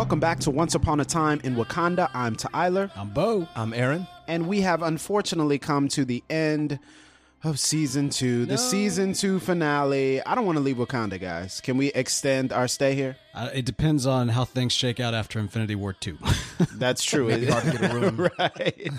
Welcome back to Once Upon a Time in Wakanda. I'm Tyler, I'm Bo. I'm Aaron. and we have unfortunately come to the end of season two, the season two finale. I don't want to leave Wakanda, guys. Can we extend our stay here? Uh, it depends on how things shake out after Infinity War 2. That's true. Maybe hard to get a room. right.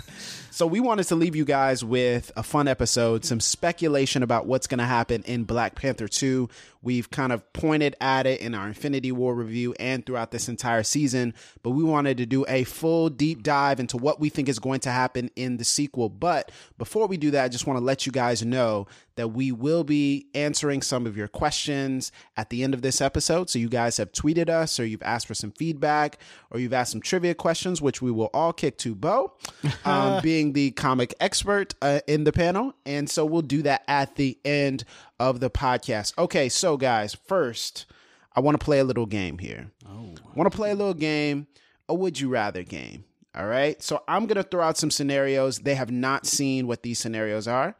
So we wanted to leave you guys with a fun episode, some speculation about what's going to happen in Black Panther 2. We've kind of pointed at it in our Infinity War review and throughout this entire season, but we wanted to do a full deep dive into what we think is going to happen in the sequel. But before we do that, I just want to let you guys know that we will be answering some of your questions at the end of this episode. So you guys have tweeted us or you've asked for some feedback or you've asked some trivia questions, which we will all kick to Bo, um, being the comic expert uh, in the panel. And so we'll do that at the end of the podcast. Okay, so guys, first, I want to play a little game here. Oh. I want to play a little game, a would you rather game. All right. So I'm going to throw out some scenarios. They have not seen what these scenarios are.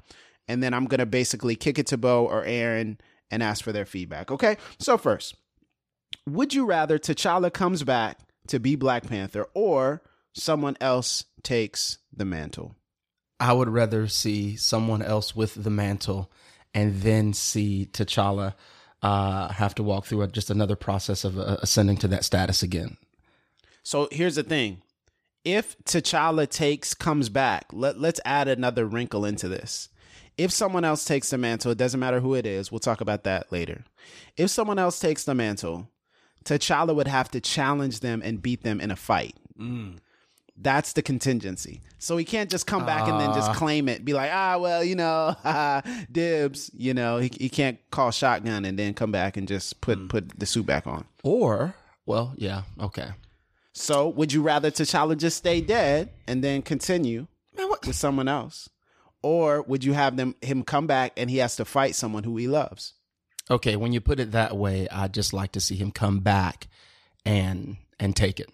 And then I'm going to basically kick it to Bo or Aaron and ask for their feedback. Okay. So, first, would you rather T'Challa comes back to be Black Panther or someone else takes the mantle? I would rather see someone else with the mantle and then see T'Challa uh, have to walk through just another process of uh, ascending to that status again. So here's the thing. If T'Challa takes comes back, let, let's add another wrinkle into this. If someone else takes the mantle, it doesn't matter who it is. We'll talk about that later. If someone else takes the mantle, T'Challa would have to challenge them and beat them in a fight. Mm. That's the contingency. So he can't just come back and then just ah. claim it, be like, ah, well, you know, dibs. You know, he, he can't call shotgun and then come back and just put mm. put the suit back on. Or, well, yeah, okay. So, would you rather T'Challa just stay dead and then continue with someone else, or would you have them him come back and he has to fight someone who he loves? Okay, when you put it that way, I'd just like to see him come back and and take it.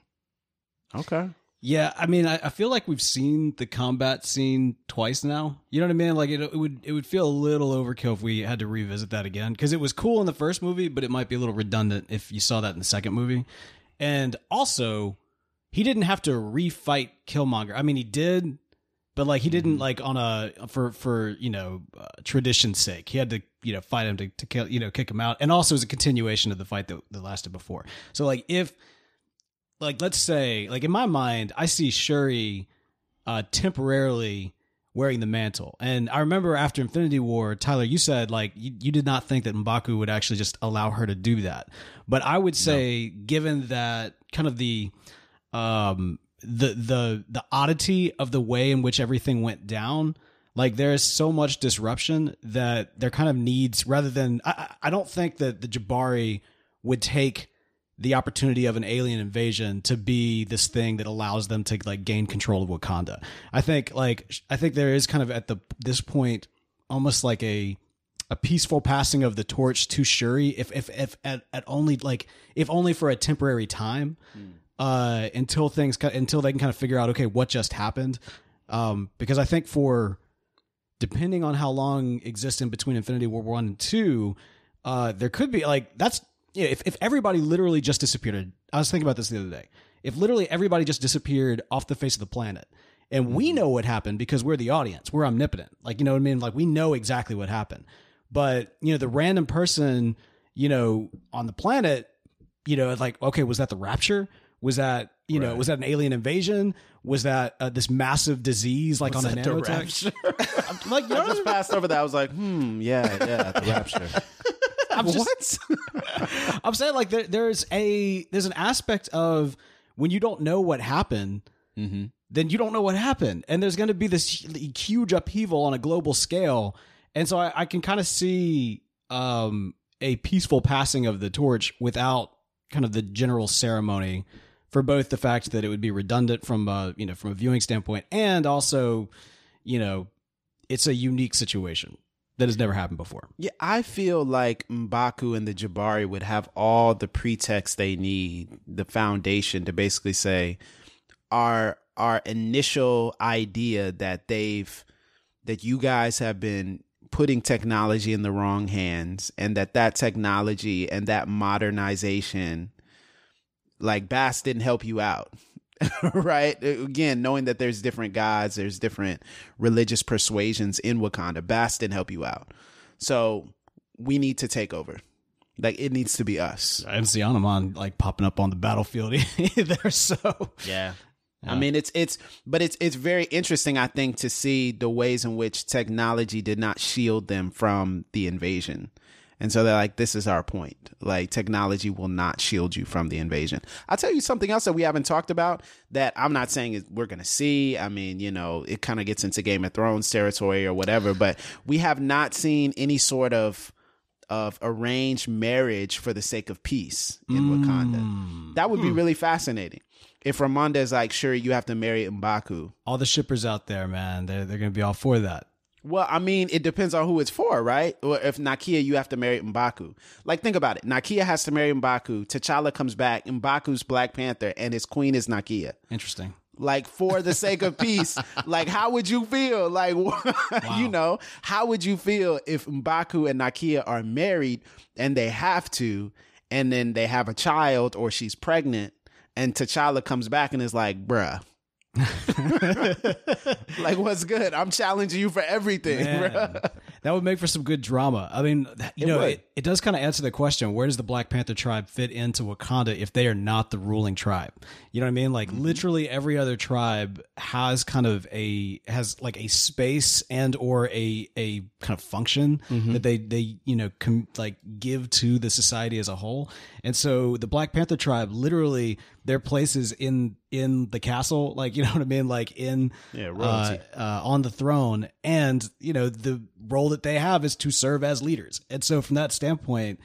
Okay. yeah, I mean, I, I feel like we've seen the combat scene twice now. You know what I mean? Like it, it would it would feel a little overkill if we had to revisit that again because it was cool in the first movie, but it might be a little redundant if you saw that in the second movie. And also, he didn't have to refight Killmonger. I mean, he did, but like he didn't like on a for for you know uh, tradition's sake. He had to you know fight him to to kill you know kick him out, and also as a continuation of the fight that, that lasted before. So like if like let's say like in my mind, I see Shuri uh temporarily wearing the mantle. And I remember after Infinity War, Tyler, you said like you, you did not think that Mbaku would actually just allow her to do that. But I would say, given that kind of the um the the the oddity of the way in which everything went down, like there's so much disruption that there kind of needs rather than I, I don't think that the Jabari would take the opportunity of an alien invasion to be this thing that allows them to like gain control of Wakanda. I think like I think there is kind of at the this point almost like a a peaceful passing of the torch to Shuri if if if at, at only like if only for a temporary time hmm. Uh until things until they can kind of figure out okay what just happened um because I think for depending on how long exists in between Infinity War 1 and 2 uh there could be like that's yeah, if, if everybody literally just disappeared, I was thinking about this the other day. If literally everybody just disappeared off the face of the planet, and we know what happened because we're the audience, we're omnipotent. Like, you know what I mean? Like, we know exactly what happened. But, you know, the random person, you know, on the planet, you know, like, okay, was that the rapture? Was that, you know, was that an alien invasion? Was that uh, this massive disease like on a that the nanotech? rapture? like, you know I just passed over that. I was like, hmm, yeah, yeah, the rapture. I'm just, I'm saying like there, there's a there's an aspect of when you don't know what happened, then you don't know what happened. And there's going to be this huge upheaval on a global scale. And so I, I can kind of see um, a peaceful passing of the torch without kind of the general ceremony for both the fact that it would be redundant from a, you know from a viewing standpoint and also you know it's a unique situation that has never happened before. Yeah, I feel like Mbaku and the Jabari would have all the pretext they need, the foundation to basically say our our initial idea that they've that you guys have been putting technology in the wrong hands and that that technology and that modernization like Bast didn't help you out. right? Again, knowing that there's different gods, there's different religious persuasions in Wakanda, Bast didn't help you out. So we need to take over. Like it needs to be us. MC Hanuman like popping up on the battlefield there. So yeah. I mean it's it's but it's it's very interesting I think to see the ways in which technology did not shield them from the invasion. And so they're like, this is our point. Like, technology will not shield you from the invasion. I'll tell you something else that we haven't talked about that I'm not saying we're going to see. I mean, you know, it kind of gets into Game of Thrones territory or whatever, but we have not seen any sort of of arranged marriage for the sake of peace in Wakanda. Mm. That would be hmm. really fascinating. If Ramonda is like, sure, you have to marry Mbaku. all the shippers out there, man, they're they're going to be all for that. Well, I mean, it depends on who it's for, right? Or if Nakia, you have to marry Mbaku. Like, think about it. Nakia has to marry Mbaku. T'Challa comes back. Mbaku's Black Panther, and his queen is Nakia. Interesting. Like, for the sake of peace, like, how would you feel? Like, you know, how would you feel if Mbaku and Nakia are married and they have to, and then they have a child or she's pregnant, and T'Challa comes back and is like, bruh. like what's good? I'm challenging you for everything. That would make for some good drama. I mean, you It know, would. it, it does kind of answer the question: Where does the Black Panther tribe fit into Wakanda if they are not the ruling tribe? You know what I mean? Like mm-hmm. literally every other tribe has kind of a has like a space and or a a kind of function mm-hmm. that they they you know com- like give to the society as a whole. And so the Black Panther tribe literally their places in in the castle, like you know what I mean, like in Yeah, uh, uh, on the throne, and you know the role that they have is to serve as leaders. And so, from that standpoint,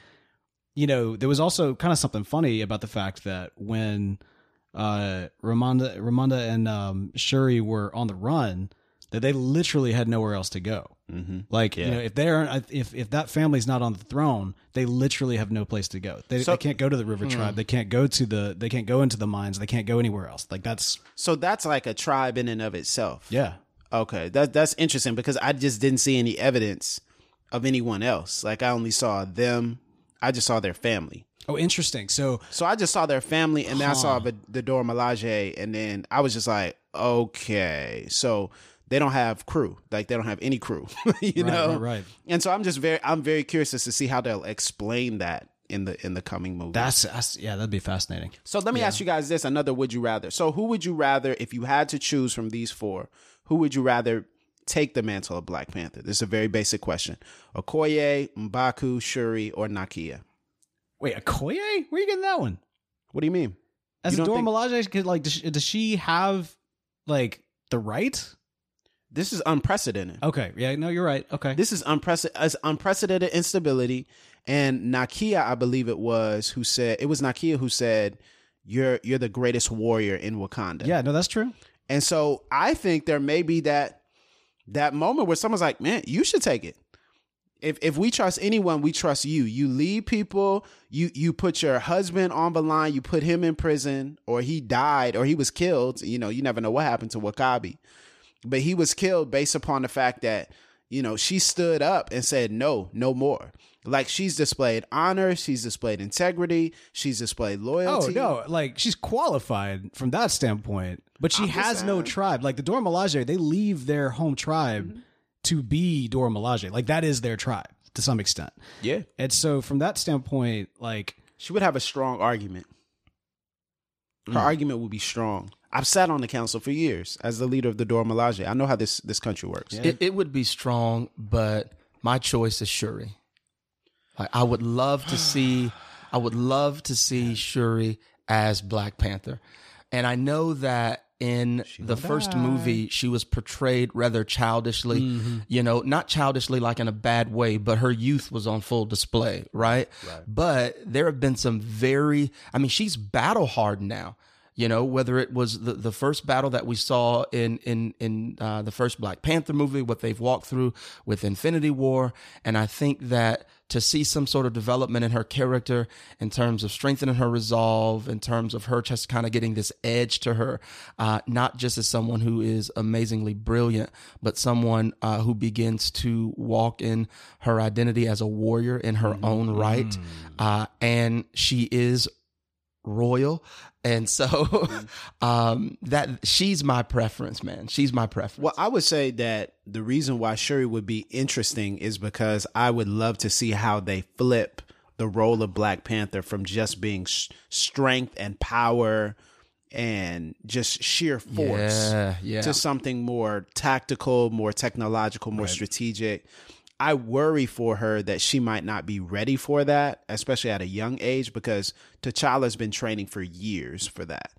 you know, there was also kind of something funny about the fact that when uh, Ramonda, Ramonda and um, Shuri were on the run, that they literally had nowhere else to go. Mm-hmm. Like you know, if they're if if that family's not on the throne, they literally have no place to go. They, So- they can't go to the River Tribe. They can't go to the. They can't go into the mines. They can't go anywhere else. Like that's So that's like a tribe in and of itself. yeah. Okay, that that's interesting because I just didn't see any evidence of anyone else. Like I only saw them. I just saw their family. Oh, interesting. So So I just saw their family, and then I saw the, the Dora Milaje, and then I was just like, okay, so they don't have crew, like they don't have any crew, you Right, know, right, right. And so I'm just very, I'm very curious as to see how they'll explain that in the in the coming movie. That's, that's yeah, that'd be fascinating. So let me ask you guys this: another would you rather? So who would you rather, if you had to choose from these four, who would you rather take the mantle of Black Panther? This is a very basic question: Okoye, Mbaku, Shuri, or Nakia? Wait, Okoye? Where are you getting that one? What do you mean? As You a Dora think- Milaje, like, does she, does she have like the right? This is unprecedented. Okay, yeah, no, you're right. Okay, This is unprecedented, unprecedented instability. And Nakia, I believe it was, who said it was Nakia who said, "You're you're the greatest warrior in Wakanda." yeah, no, that's true. And so I think there may be that that moment where someone's like, "Man, you should take it." If if we trust anyone, we trust you. You lead people. You you put your husband on the line. You put him in prison, or he died, or he was killed. You know, you never know what happened to W'Kabi, but he was killed based upon the fact that you know she stood up and said, "No, no more." Like she's displayed honor, she's displayed integrity, she's displayed loyalty. Oh no, like she's qualified from that standpoint, but she I'm just has no tribe. Like the Dora Milaje, they leave their home tribe Mm-hmm. to be Dora Milaje. Like that is their tribe to some extent. Yeah, And so from that standpoint, like she would have a strong argument. Her argument would be strong. I've sat on the council for years as the leader of the Dora Milaje. I know how this this country works. It, it would be strong, but my choice is Shuri. Like I would love to see, I would love to see Shuri as Black Panther, and I know that in the first die. movie she was portrayed rather childishly, Mm-hmm. you know, not childishly like in a bad way, but her youth was on full display, right? But there have been some very, I mean, she's battle hard now. You know, whether it was the, the first battle that we saw in in in uh, the first Black Panther movie, what they've walked through with Infinity War, and I think that to see some sort of development in her character in terms of strengthening her resolve, in terms of her just kind of getting this edge to her, uh, not just as someone who is amazingly brilliant, but someone uh, who begins to walk in her identity as a warrior in her own right, uh, and she is royal and so um that she's my preference man she's my preference Well, I would say that the reason why Shuri would be interesting is because I would love to see how they flip the role of Black Panther from just being s- strength and power and just sheer force Yeah, yeah. to something more tactical, more technological, more strategic. I worry for her that she might not be ready for that, especially at a young age, because T'Challa's been training for years for that.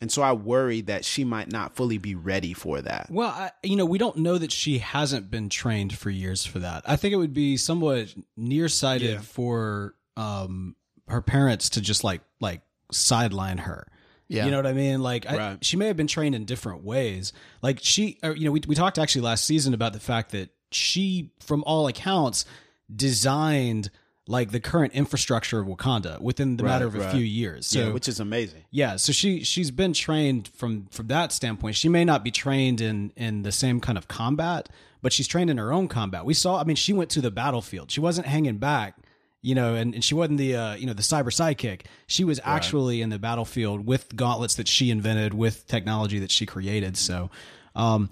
And so I worry that she might not fully be ready for that. Well, I, you know, we don't know that she hasn't been trained for years for that. I think it would be somewhat nearsighted Yeah. for um, her parents to just like like sideline her. Yeah. You know what I mean? Like, I, she may have been trained in different ways. Like, she, or, you know, we, we talked actually last season about the fact that she, from all accounts, designed like the current infrastructure of Wakanda within the matter of a right. few years. So, yeah, which is amazing. yeah, so she she's been trained from from that standpoint. She may not be trained in in the same kind of combat, but she's trained in her own combat. We saw, I mean, she went to the battlefield. She wasn't hanging back, you know, and, and she wasn't the uh, you know the cyber sidekick. She was actually in the battlefield with gauntlets that she invented, with technology that she created. So, um,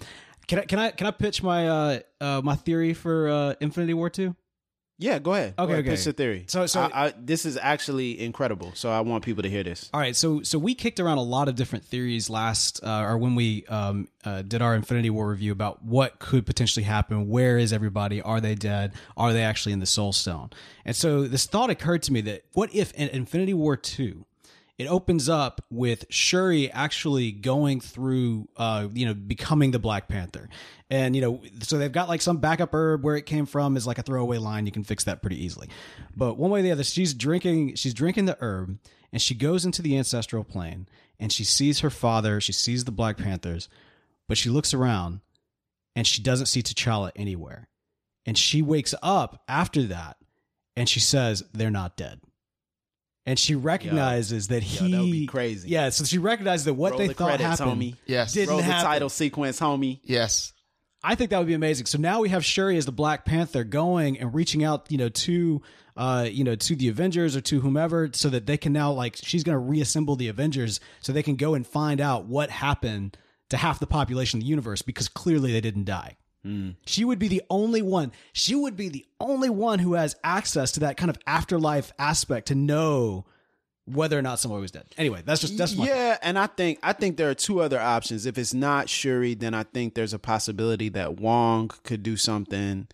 can I can I can I pitch my uh, uh my theory for uh, Infinity War two? Yeah, go ahead. Go Okay, ahead, okay. Pitch the theory. So- so- I, I, this is actually incredible. So I want people to hear this. All right, so so we kicked around a lot of different theories last, uh, or when we um, uh, did our Infinity War review about what could potentially happen. Where is everybody? Are they dead? Are they actually in the Soul Stone? And so this thought occurred to me that what if in Infinity War two, it opens up with Shuri actually going through, uh, you know, becoming the Black Panther, and you know, so they've got like some backup herb where it came from is like a throwaway line. You can fix that pretty easily, but one way or the other, she's drinking, she's drinking the herb, and she goes into the ancestral plane, and she sees her father, she sees the Black Panthers, but she looks around, and she doesn't see T'Challa anywhere, and she wakes up after that, and she says they're not dead and she recognizes that Yo, he that would be crazy. Yeah, so she recognizes that what Roll they the thought credits, happened homie. yes didn't Roll the happen. title sequence, homie. yes I think that would be amazing. So now we have Shuri as the Black Panther going and reaching out, you know, to uh, you know, to the Avengers or to whomever so that they can now like she's going to reassemble the Avengers so they can go and find out what happened to half the population of the universe because clearly they didn't die. Mm. She would be the only one. She would be the only one who has access to that kind of afterlife aspect to know whether or not somebody was dead. Anyway, that's just that's my yeah, and I think I think there are two other options. If it's not Shuri, then I think there's a possibility that Wong could do something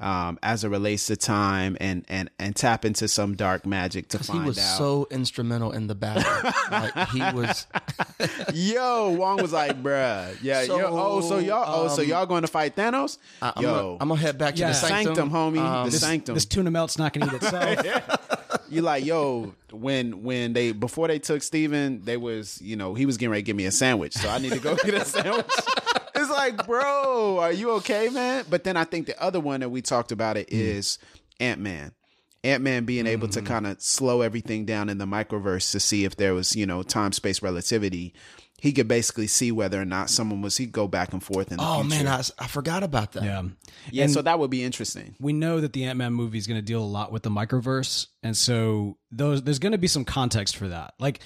um, as it relates to time and and and tap into some dark magic to find out. he was out. so instrumental in the battle like he was Yo, Wong was like, bruh, yeah, So, yo, oh, so y'all, oh, so um, y'all going to fight Thanos? I- I'm yo, gonna, I'm gonna head back to Yeah. the sanctum, sanctum, homie, Um, the this, sanctum. this tuna melt's not going to eat itself. you like, yo, when when they before they took Stephen, they was, you know, he was getting ready to give me a sandwich. So I need to go get a sandwich. It's like, bro, are you okay, man? But then I think the other one that we talked about it hmm. is Ant Man. Ant Man being able to hmm. kind of slow everything down in the microverse to see if there was, you know, time space relativity. He could basically see whether or not someone was. He'd go back and forth in the oh future. man I, I forgot about that yeah. yeah. And- so that would be interesting. we know that the Ant Man movie is going to deal a lot with the microverse, and so those there's going to be some context for that. Like,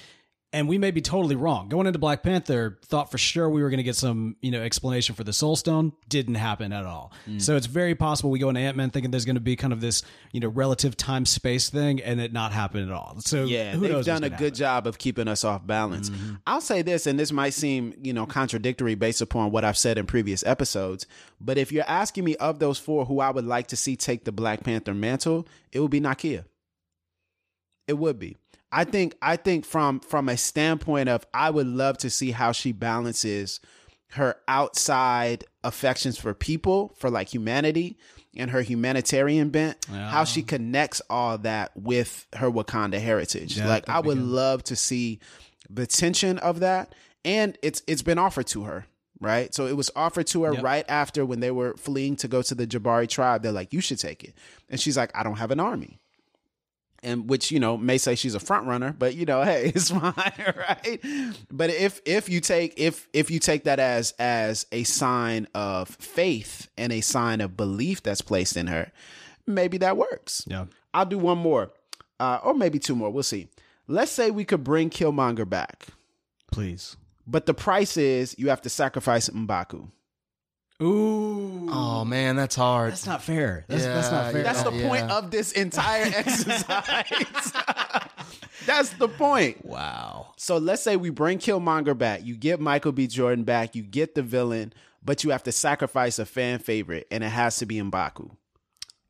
and we may be totally wrong. Going into Black Panther, thought for sure we were going to get some you know explanation for the Soul Stone. Didn't happen at all. Hmm. So it's very possible we go into Ant Man thinking there's going to be kind of this you know relative time space thing, and it not happen at all. So Yeah, who they've done a good gonna job of keeping us off balance. Mm-hmm. I'll say this, and this might seem, you know, contradictory based upon what I've said in previous episodes, but if you're asking me of those four who I would like to see take the Black Panther mantle, it would be Nakia. It would be. I think I think from from a standpoint of I would love to see how she balances her outside affections for people, for like humanity and her humanitarian bent, how she connects all that with her Wakanda heritage. Yeah, like I would good. love to see the tension of that. And it's it's been offered to her, right? So it was offered to her Yep. right after when they were fleeing to go to the Jabari tribe. They're like, you should take it. And she's like, I don't have an army and which you know may say she's a front runner but you know hey it's fine right? But if if you take if if you take that as as a sign of faith and a sign of belief that's placed in her maybe that works. Yeah. i'll do one more uh or maybe two more we'll see. Let's say we could bring killmonger back. Please. but the price is you have to sacrifice mbaku Ooh. Oh man, that's hard. That's not fair. That's, that's not fair. that's the Yeah. point of this entire exercise that's the point wow. So let's say we bring Killmonger back. You get Michael B. Jordan back. You get the villain, but you have to sacrifice a fan favorite, and it has to be Mbaku.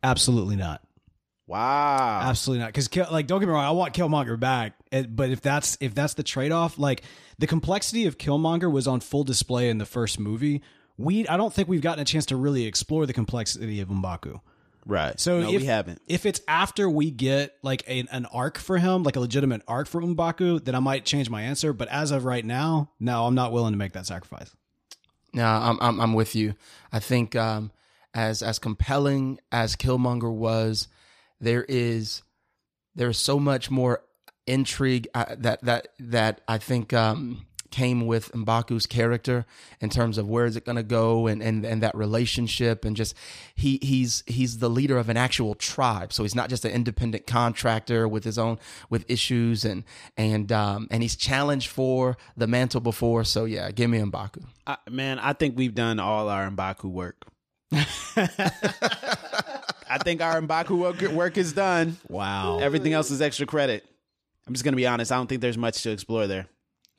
Absolutely not. Wow. Absolutely not. Because like, don't get me wrong, I want Killmonger back. But if that's if that's the trade off, like the complexity of Killmonger was on full display in the first movie. We I don't think we've gotten a chance to really explore the complexity of M'Baku. Right. So no, if, we haven't. If it's after we get like a, an arc for him, like a legitimate arc for M'Baku, then I might change my answer. But as of right now, no, I'm not willing to make that sacrifice. No, I'm I'm I'm with you. I think um, as as compelling as Killmonger was, there is there's so much more intrigue uh, that that that I think um, came with Mbaku's character in terms of where is it going to go and, and and that relationship and just he he's he's the leader of an actual tribe so he's not just an independent contractor with his own with issues and and um and he's challenged for the mantle before so yeah give me Mbaku I, man, I think we've done all our Mbaku work. I think our Mbaku work, work is done. Wow. Everything else is extra credit. I'm just going to be honest. I don't think there's much to explore there.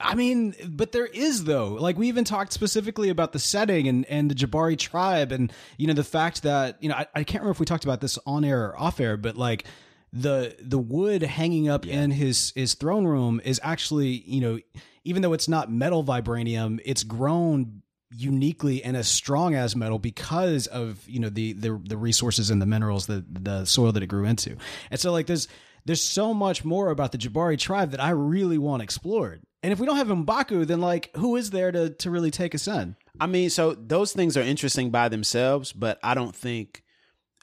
I mean, but there is though. Like we even talked specifically about the setting and and the Jabari tribe, and you know the fact that you know I, I can't remember if we talked about this on air or off air, but like the the wood hanging up in his his throne room is actually you know even though it's not metal vibranium, it's grown uniquely and as strong as metal because of you know the the the resources and the minerals the the soil that it grew into, and so like there's there's so much more about the Jabari tribe that I really want explored. And if we don't have Mbaku, then like who is there to to really take us in? I mean, so those things are interesting by themselves, but I don't think.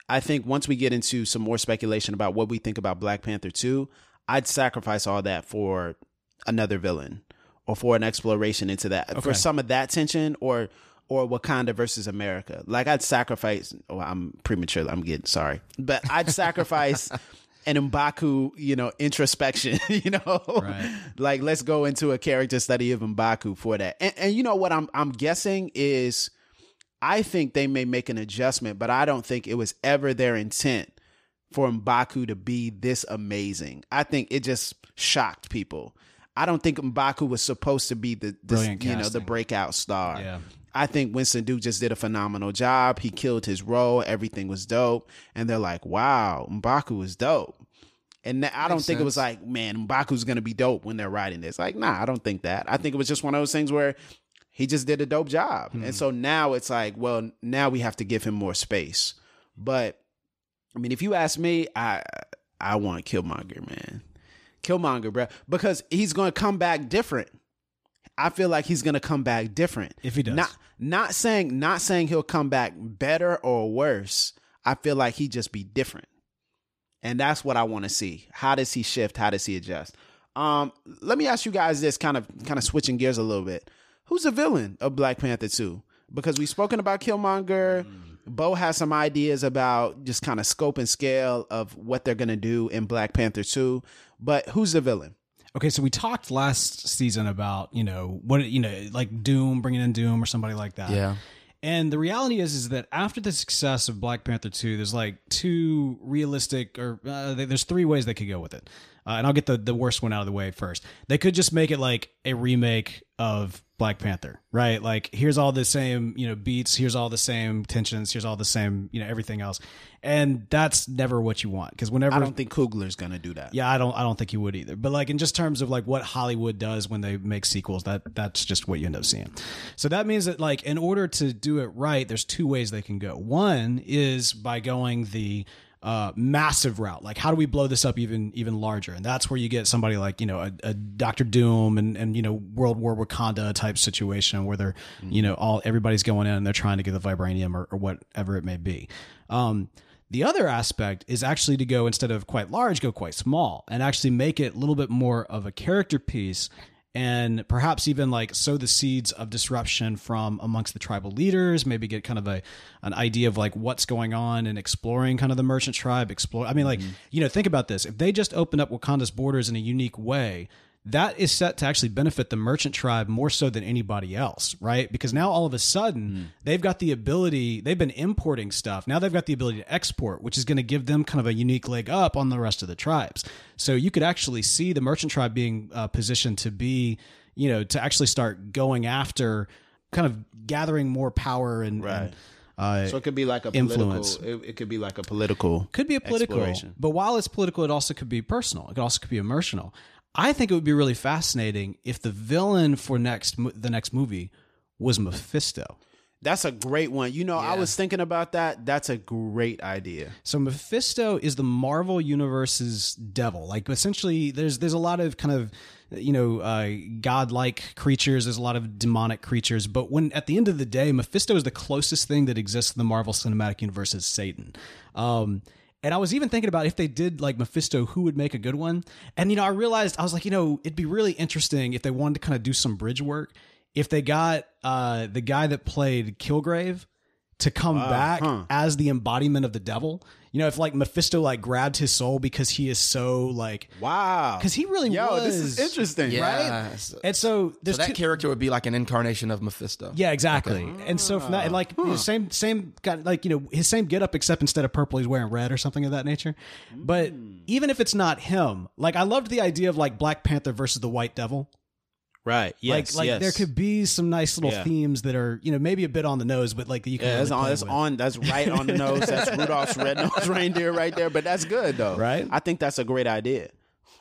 I think once we get into some more speculation about what we think about Black Panther 2, I'd sacrifice all that for another villain or for an exploration into that. For some of that tension or or Wakanda versus America. Like I'd sacrifice oh, I'm premature, I'm getting sorry. But I'd sacrifice an Mbaku, you know, introspection, you know. Right. like let's go into a character study of Mbaku for that. And, and you know what I'm I'm guessing is I think they may make an adjustment, but I don't think it was ever their intent for Mbaku to be this amazing. I think it just shocked people. I don't think Mbaku was supposed to be the, the you know the breakout star. Yeah. I think Winston Duke just did a phenomenal job. He killed his role. Everything was dope. And they're like, wow, Mbaku is dope. And I don't Makes think it was like, man, Mbaku's going to be dope when they're writing this. Like, nah, I don't think that. I think it was just one of those things where he just did a dope job. And hmm. so now it's like, well, now we have to give him more space. But I mean, if you ask me, I I want Killmonger, man. Killmonger, bro, because he's going to come back different. I feel like he's going to come back different. If he does. Not not saying not saying he'll come back better or worse. I feel like he'd just be different. And that's what I want to see. How does he shift? How does he adjust? Um, let me ask you guys this kind of kind of switching gears a little bit. Who's the villain of Black Panther 2? Because we've spoken about Killmonger. Bo has some ideas about just kind of scope and scale of what they're gonna do in Black Panther 2. But who's the villain? Okay, so we talked last season about you know what you know like Doom bringing in Doom or somebody like that. Yeah. And the reality is, is that after the success of Black Panther two, there's like two realistic, or uh, there's three ways they could go with it. Uh, and I'll get the the worst one out of the way first. They could just make it like a remake of Black Panther, right? Like here's all the same, you know, beats, here's all the same tensions, here's all the same, you know, everything else. And that's never what you want because whenever I don't think Coogler's gonna do that. yeah, I don't I don't think he would either. But like in just terms of like what Hollywood does when they make sequels, that that's just what you end up seeing. So that means that like in order to do it right, there's two ways they can go. One is by going the uh, massive route. Like, how do we blow this up even even larger? And that's where you get somebody like you know a, a Doctor Doom and and you know World War Wakanda type situation where they're you know all everybody's going in and they're trying to get the vibranium or, or whatever it may be. Um, the other aspect is actually to go instead of quite large, go quite small and actually make it a little bit more of a character piece and perhaps even like sow the seeds of disruption from amongst the tribal leaders, maybe get kind of a an idea of like what's going on and exploring kind of the merchant tribe, explore I mean like, mm-hmm. you know, think about this. If they just opened up Wakanda's borders in a unique way, that is set to actually benefit the merchant tribe more so than anybody else, right? Because now all of a sudden they've got the ability, they've been importing stuff. Now they've got the ability to export, which is going to give them kind of a unique leg up on the rest of the tribes. So you could actually see the merchant tribe being uh, positioned to be, you know, to actually start going after kind of gathering more power and, Right. and uh, So it could be like a Influence. political. It, it could be like a political. could be a political, but while it's political, it also could be personal. It also could be emotional. I think it would be really fascinating if the villain for next the next movie was Mephisto. That's a great one. You know, I was thinking about that. That's a great idea. So Mephisto is the Marvel universe's devil. Like essentially, there's there's a lot of kind of you know uh, godlike creatures. There's a lot of demonic creatures. But when at the end of the day, Mephisto is the closest thing that exists in the Marvel Cinematic Universe is Satan. Um, and I was even thinking about if they did like Mephisto, who would make a good one? And you know, I realized I was like, you know, it'd be really interesting if they wanted to kind of do some bridge work. If they got uh, the guy that played Kilgrave to come back as the embodiment of the devil. You know, if like Mephisto like grabbed his soul because he is so like Wow. because he really Yo, was this is interesting. Yeah. right? So, And so so that two, character would be like an incarnation of Mephisto. yeah, exactly. And so from that, and like you know, same same got like you know his same get up except instead of purple he's wearing red or something of that nature. But hmm. even if it's not him, like I loved the idea of like Black Panther versus the White Devil. Right. Yes. like like yes. there could be some nice little Yeah. themes that are you know maybe a bit on the nose, but like you can Yeah, really that's on. That's on. That's right on the nose. That's Rudolph's red-nosed reindeer right there. But that's good though. Right? I think that's a great idea.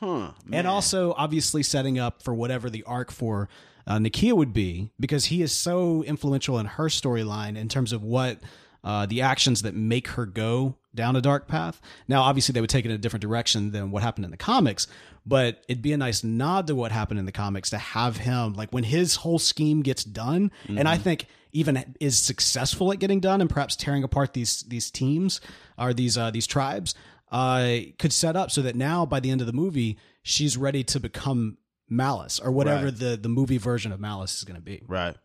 Huh. and also obviously setting up for whatever the arc for uh, Nakia would be because he is so influential in her storyline in terms of what uh, the actions that make her go down a dark path. Now, obviously, they would take it in a different direction than what happened in the comics, but it'd be a nice nod to what happened in the comics to have him like when his whole scheme gets done, and I think even is successful at getting done and perhaps tearing apart these these teams or these uh, these tribes uh, could set up so that now by the end of the movie she's ready to become Malice or whatever Right. the the movie version of Malice is going to be. right.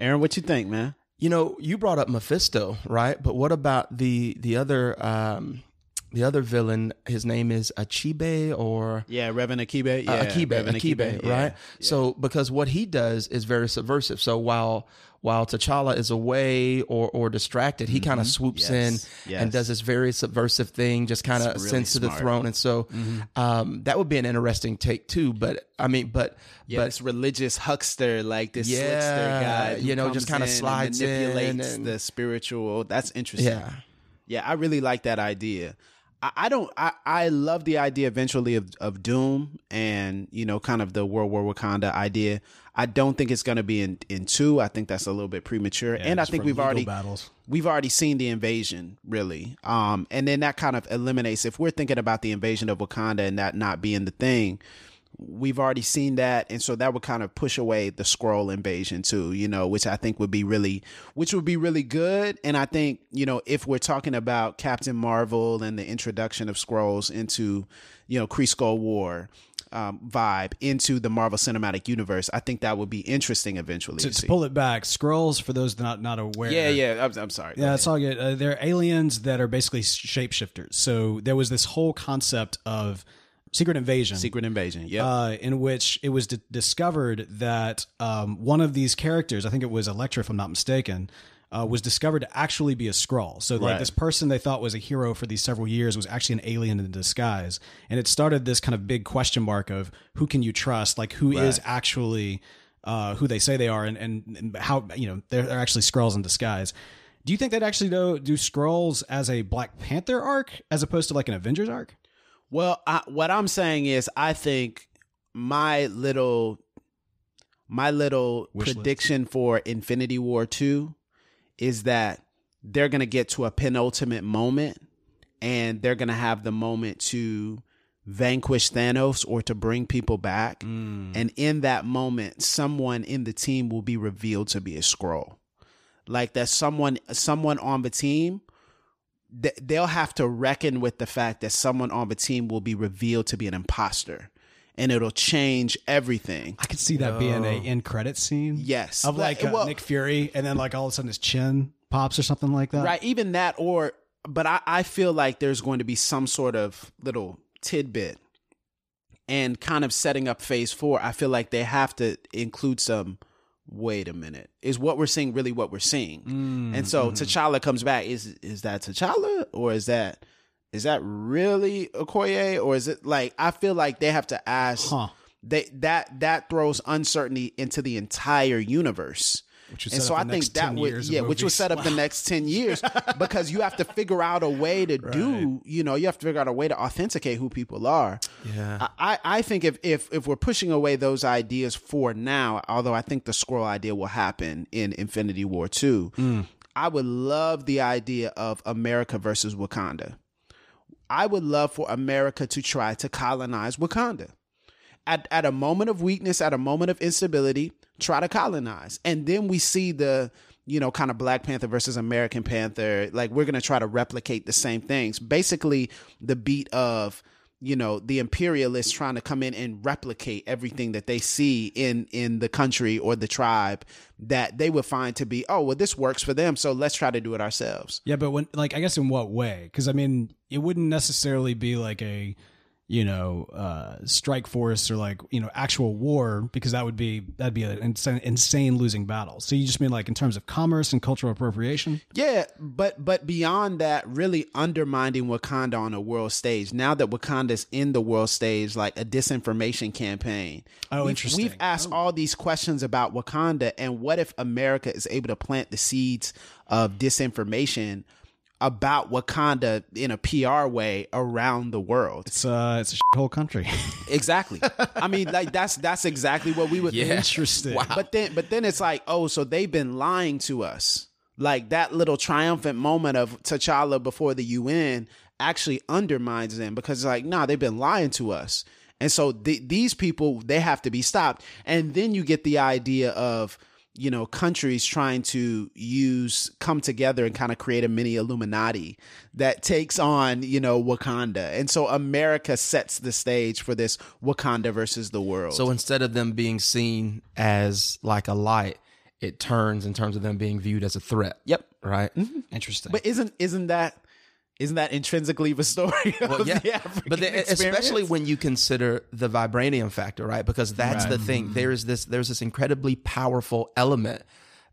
Aaron, what you think, man? You know, you brought up Mephisto, right? But what about the the other um the other villain? His name is Achebe or Yeah, Reverend Achebe. Yeah, uh, Achebe, Achebe, yeah, right? So because what he does is very subversive. So while while T'Challa is away or or distracted, he kind of swoops Mm-hmm. Yes, in yes. and does this very subversive thing, just kind of really ascends to the throne. And so um, that would be an interesting take too. But I mean, but Yeah, but this religious huckster, like this Yeah, slickster guy, you know, just in and slides in manipulates and- the spiritual. That's interesting. yeah. Yeah, I really like that idea. I, don't. I, I love the idea eventually of of Doom and you know kind of the World War Wakanda idea. I don't think it's going to be in in two. I think that's a little bit premature, and I think we've already battles. we've already seen the invasion really. Um, and then that kind of eliminates if we're thinking about the invasion of Wakanda and that not being the thing we've already seen that and so that would kind of push away the Skrull invasion too you know which i think would be really which would be really good and i think you know if we're talking about captain marvel and the introduction of Skrulls into you know kree Skrull war um, vibe into the marvel cinematic universe i think that would be interesting eventually To, to pull it back, Skrulls for those not not aware. yeah yeah I'm, I'm sorry Yeah, it's all good. Uh, they're aliens that are basically shapeshifters. So there was this whole concept of secret invasion. secret invasion yeah uh, in which it was d- discovered that um, one of these characters, I think it was Elektra, if I'm not mistaken, uh, was discovered to actually be a Skrull. So, like Right. this person they thought was a hero for these several years was actually an alien in disguise, and it started this kind of big question mark of who can you trust? Like, who is actually uh, who they say they are and, and, and how you know they're, they're actually Skrulls in disguise. Do you think they'd actually do, do Skrulls as a Black Panther arc as opposed to like an Avengers arc? Well, I, what I'm saying is, I think my little my little Wish list. prediction for Infinity War two is that they're gonna get to a penultimate moment, and they're gonna have the moment to vanquish Thanos or to bring people back, mm. and in that moment, someone in the team will be revealed to be a Skrull, like that someone someone on the team th- they'll have to reckon with the fact that someone on the team will be revealed to be an imposter and it'll change everything. I could see that being a end credit scene. Yes. of like Like, uh, well- Nick Fury, and then like all of a sudden his chin pops or something like that. Right, even that or but I, I feel like there's going to be some sort of little tidbit and kind of setting up phase four, I feel like they have to include some wait a minute. Is what we're seeing really what we're seeing? Mm, and so mm-hmm. T'Challa comes back. Is is that T'Challa or is that is that really Okoye or is it like I feel like they have to ask Huh. they that that throws uncertainty into the entire universe. Which and so I think that would yeah, which would set up the next ten years because you have to figure out a way to do you know you have to figure out a way to authenticate who people are. Yeah. I, I think if, if if we're pushing away those ideas for now, although I think the Skrull idea will happen in Infinity War two, I would love the idea of America versus Wakanda. I would love for America to try to colonize Wakanda. At at a moment of weakness, at a moment of instability, try to colonize. And then we see the, you know, kind of Black Panther versus American Panther. Like we're gonna try to replicate the same things. Basically, the beat of you know the imperialists trying to come in and replicate everything that they see in in the country or the tribe that they would find to be oh well this works for them so let's try to do it ourselves Yeah, but when like I guess in what way? Because I mean, it wouldn't necessarily be like a you know uh strike force or like you know actual war because that would be that'd be an insane, insane losing battle. So you just mean like in terms of commerce and cultural appropriation? Yeah, but but beyond that, really undermining Wakanda on a world stage. Now that Wakanda's in the world stage, like a disinformation campaign. Oh, We've- interesting. We've asked all these questions about Wakanda, and what if America is able to plant the seeds of disinformation about Wakanda in a PR way around the world? It's uh it's a whole country. Exactly. I mean, like that's that's exactly what we would. Yeah. Interesting. But then, but then it's like, oh, so they've been lying to us. Like that little triumphant moment of T'Challa before the UN actually undermines them because it's like, nah, they've been lying to us. And so th- these people, they have to be stopped. And then you get the idea of, you know, countries trying to use, come together and kind of create a mini Illuminati that takes on, you know, Wakanda. And so America sets the stage for this Wakanda versus the world. So instead of them being seen as like a light, it turns in terms of them being viewed as a threat. Yep. Right. Mm-hmm. Interesting. But isn't isn't that isn't that intrinsically the story of Well, yeah, the African but the, especially when you consider the vibranium factor, right? Because that's the thing. There's this there's this incredibly powerful element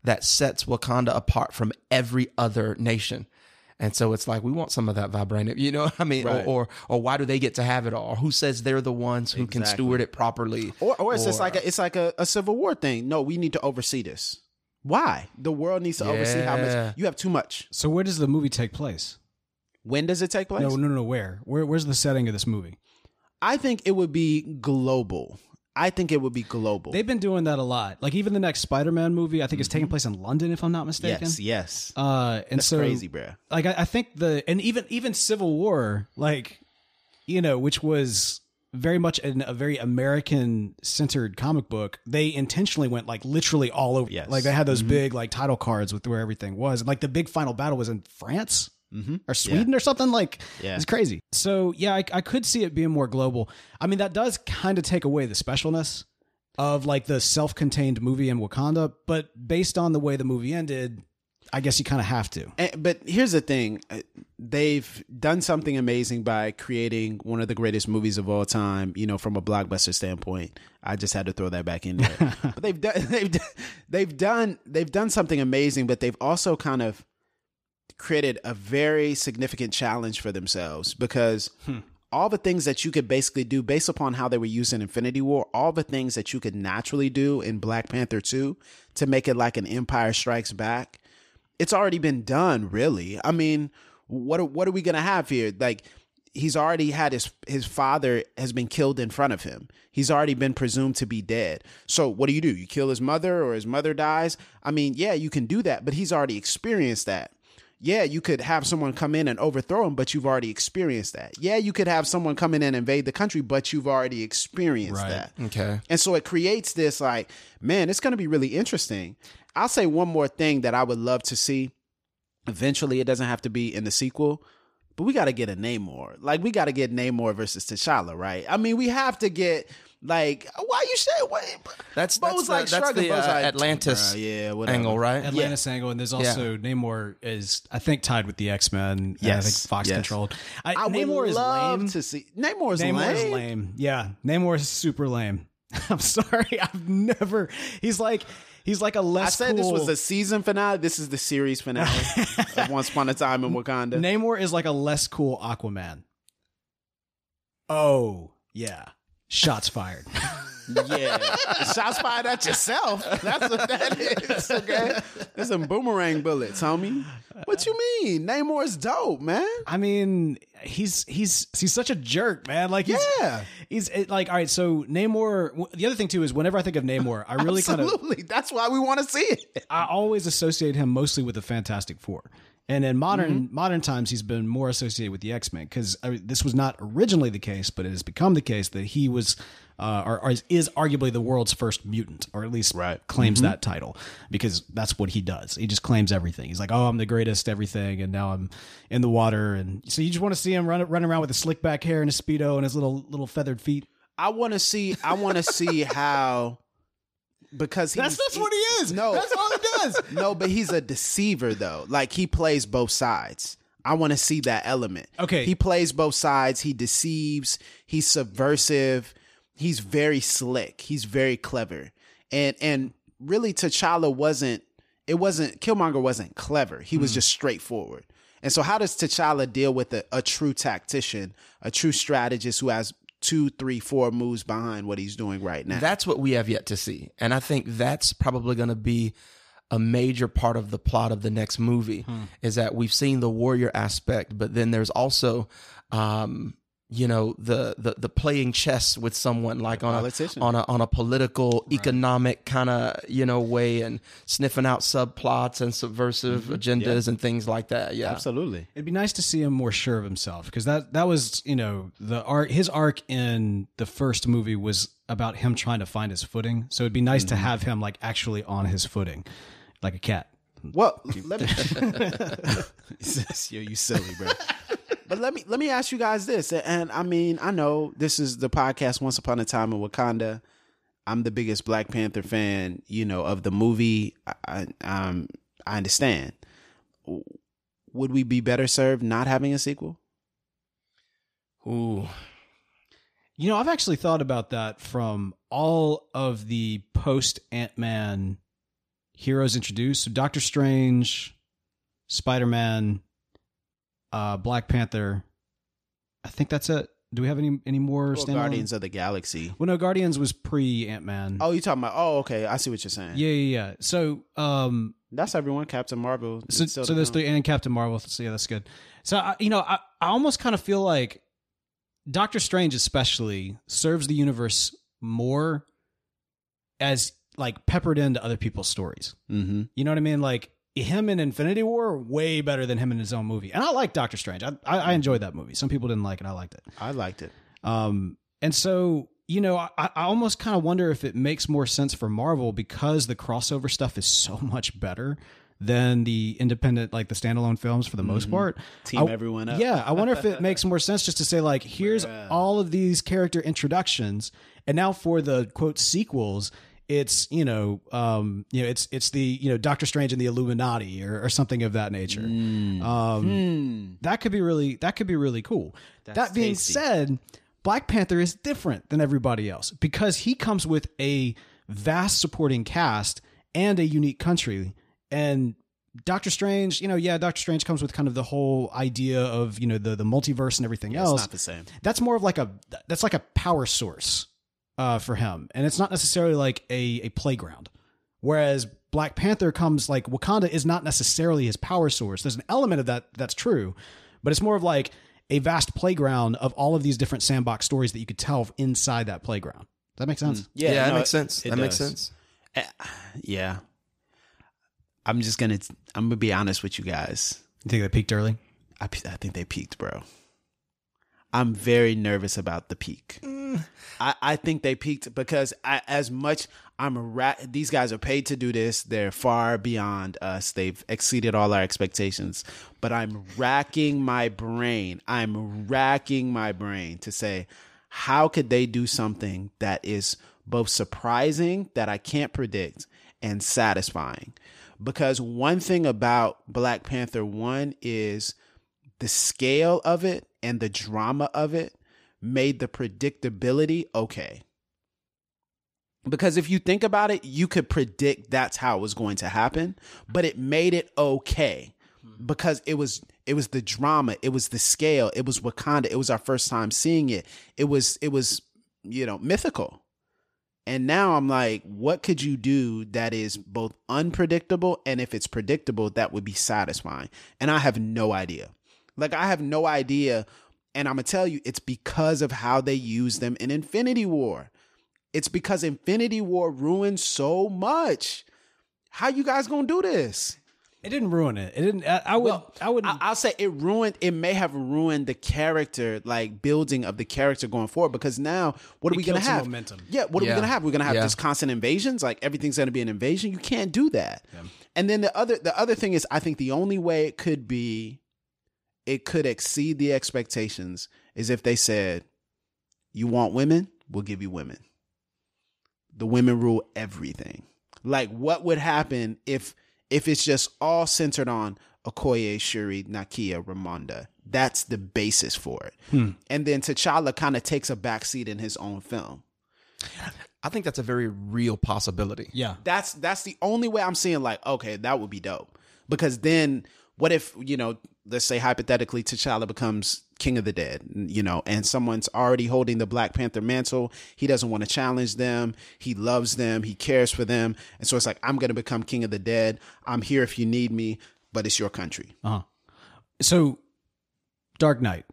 that sets Wakanda apart from every other nation. And so it's like we want some of that vibranium, you know. what I mean, Right. or, or or why do they get to have it all? Who says they're the ones who can steward it properly? or or it's just like a, it's like a, a civil war thing. No, we need to oversee this. Why? The world needs to oversee how much you have too much. so where does the movie take place? When does it take place? No, no, no. Where? Where? Where's the setting of this movie? I think it would be global. I think it would be global. They've been doing that a lot. Like even the next Spider-Man movie, I think it's taking place in London, if I'm not mistaken. yes, yes. Uh, and That's so crazy, bruh. like I, I think the and even even Civil War, like you know, which was very much an, a very American centered comic book. They intentionally went like literally all over. Yes. Like they had those big like title cards with where everything was. And, like the big final battle was in France. Or Sweden or something like Yeah. it's crazy. So yeah, I, I could see it being more global. I mean, that does kind of take away the specialness of like the self-contained movie in Wakanda, but based on the way the movie ended, I guess you kind of have to. And, but here's the thing uh, they've done something amazing by creating one of the greatest movies of all time you know from a blockbuster standpoint i just had to throw that back in there but they've done they've, done- they've done they've done something amazing but they've also kind of created a very significant challenge for themselves because hmm. all the things that you could basically do based upon how they were used in Infinity War, all the things that you could naturally do in Black Panther 2 to make it like an Empire Strikes Back, it's already been done, really. I mean, what are, what are we going to have here? Like he's already had his his father has been killed in front of him. He's already been presumed to be dead. So what do you do? You kill his mother or his mother dies? I mean, yeah, you can do that, but he's already experienced that yeah, you could have someone come in and overthrow him, but you've already experienced that. Yeah, you could have someone come in and invade the country, but you've already experienced Right. that. Okay. And so it creates this like, man, it's going to be really interesting. I'll say one more thing that I would love to see. Eventually, it doesn't have to be in the sequel, but we got to get a Namor. Like, we got to get Namor versus T'Challa, right? I mean, we have to get like, why you say what? That's Bo's that's the, like that's shrugging, the Bo's uh, like, Atlantis "Bruh, yeah, whatever." angle, right? Atlantis angle, and there's also Namor is I think tied with the X Men. I Yes, think Fox yes. controlled. I, I Namor would is love lame. to see Namor is Namor lame. is lame. Yeah, Namor is super lame. I'm sorry, I've never. He's like he's like a I less. I said this cool- was the season finale. This is the series finale of Once Upon a Time in Wakanda. Namor is like a less cool Aquaman. Oh yeah, shots fired. yeah, shots fired at yourself. That's what that is. Okay, there's some boomerang bullets, homie. What you mean? Namor is dope, man. I mean, he's he's he's such a jerk, man. Like he's Yeah. he's it, like all right. So Namor. The other thing too is whenever I think of Namor, I really kind of Absolutely. That's why we want to see it. I always associate him mostly with the Fantastic Four. And in modern mm-hmm. modern times, he's been more associated with the X Men because uh, this was not originally the case, but it has become the case that he was, uh, or, or is, is arguably the world's first mutant, or at least Right. claims mm-hmm. that title because that's what he does. He just claims everything. He's like, "Oh, I'm the greatest, everything," and now I'm in the water. And so you just want to see him run running around with his slick back hair and his speedo and his little little feathered feet. I want to see. I want to see how because That's he's- that's what he is. No, that's all he does. no, but he's a deceiver though. Like he plays both sides. I want to see that element. Okay. He plays both sides. He deceives. He's subversive. He's very slick. He's very clever. And and really T'Challa wasn't it wasn't Killmonger wasn't clever. He was mm. just straightforward. And so how does T'Challa deal with a, a true tactician, a true strategist who has two, three, four moves behind what he's doing right now? That's what we have yet to see. And I think that's probably going to be a major part of the plot of the next movie is that we've seen the warrior aspect, but then there's also, um, you know, the, the, the playing chess with someone like on politician. a, on a, on a political, economic kind of, you know, way and sniffing out subplots and subversive mm-hmm. agendas and things like that. Yeah. Absolutely. It'd be nice to see him more sure of himself because that that was you know the arc his arc in the first movie was about him trying to find his footing. So it'd be nice to mm-hmm. have him like actually on his footing, like a cat. Well, let me. Yo, you silly, bro. But let me let me ask you guys this, and I mean, I know this is the podcast Once Upon a Time in Wakanda. I'm the biggest Black Panther fan, you know, of the movie. I, I, um, I understand. Would we be better served not having a sequel? Ooh. You know, I've actually thought about that from all of the post Ant Man heroes introduced. So Doctor Strange, Spider Man, uh, Black Panther. I think that's it. Do we have any any more Or standalone? Guardians of the Galaxy. Well, no, Guardians was pre Ant Man. Oh, you talking about? Oh, okay. I see what you're saying. yeah, yeah, yeah. So, um, that's everyone. Captain Marvel. so, so there's three and Captain Marvel. So yeah, that's good. So I, you know, I, I almost kind of feel like Doctor Strange, especially, serves the universe more as like peppered into other people's stories. Mm-hmm. You know what I mean? Like him in Infinity War, way better than him in his own movie. And I like Doctor Strange. I, I, I enjoyed that movie. Some people didn't like it. I liked it. I liked it. Um, and so, you know, I, I almost kind of wonder if it makes more sense for Marvel because the crossover stuff is so much better than the independent, like the standalone films for the most part. Team I- everyone up. Yeah, I wonder if it makes more sense just to say like, here's all of these character introductions, and now for the quote sequels, it's you know, um, you know, it's it's the you know Doctor Strange and the Illuminati or, or something of that nature. Um, That could be really that could be really cool. that being tasty. said, Black Panther is different than everybody else because he comes with a vast supporting cast and a unique country and Doctor Strange, you know, yeah, Doctor Strange comes with kind of the whole idea of you know the the multiverse and everything It's else. not the same. that's more of like a that's like a power source uh, for him, and it's not necessarily like a a playground. Whereas Black Panther comes like Wakanda is not necessarily his power source. There's an element of that that's true, but it's more of like a vast playground of all of these different sandbox stories that you could tell inside that playground. Does that make sense? Yeah, that no, makes sense. it That makes sense. Eh, Yeah. I'm just gonna. I'm gonna be honest with you guys. You think they peaked early? I, I think they peaked, bro. I'm very nervous about the peak. I, I think they peaked because I, as much I'm a rat. These guys are paid to do this. They're far beyond us. They've exceeded all our expectations. But I'm racking my brain. I'm racking my brain to say, how could they do something that is both surprising that I can't predict and satisfying? Because one thing about Black Panther 1 is the scale of it and the drama of it made the predictability okay. Because if you think about it, you could predict that's how it was going to happen, but it made it okay hmm. because it was it was the drama, it was the scale, it was Wakanda, it was our first time seeing it. It was it was you know mythical. And now I'm like, what could you do that is both unpredictable and if it's predictable, that would be satisfying? And I have no idea. Like, I have no idea. And I'm going to tell you, it's because of how they use them in Infinity War. It's because Infinity War ruined so much. How you guys going to do this? It didn't ruin it. It didn't. I, I would. I would. I, I'll say it ruined. It may have ruined the character, like building of the character going forward. Because now, what are we gonna have? momentum. Yeah, what are we gonna have? We're gonna have Yeah. just constant invasions. Like everything's gonna be an invasion. You can't do that. And then the other, the other thing is, I think the only way it could be, it could exceed the expectations, is if they said, "You want women? We'll give you women. The women rule everything." Like, what would happen if? if it's just all centered on Okoye, Shuri, Nakia, Ramonda. That's the basis for it. Hmm. And then T'Challa kind of takes a backseat in his own film. I think that's a very real possibility. yeah. That's that's the only way I'm seeing like, okay, that would be dope. Because then what if, you know, let's say hypothetically T'Challa becomes king of the dead, you know, and someone's already holding the Black Panther mantle. He doesn't want to challenge them. He loves them. He cares for them. And so it's like, I'm going to become king of the dead. I'm here if you need me, but it's your country. Uh-huh. So, Dark Knight.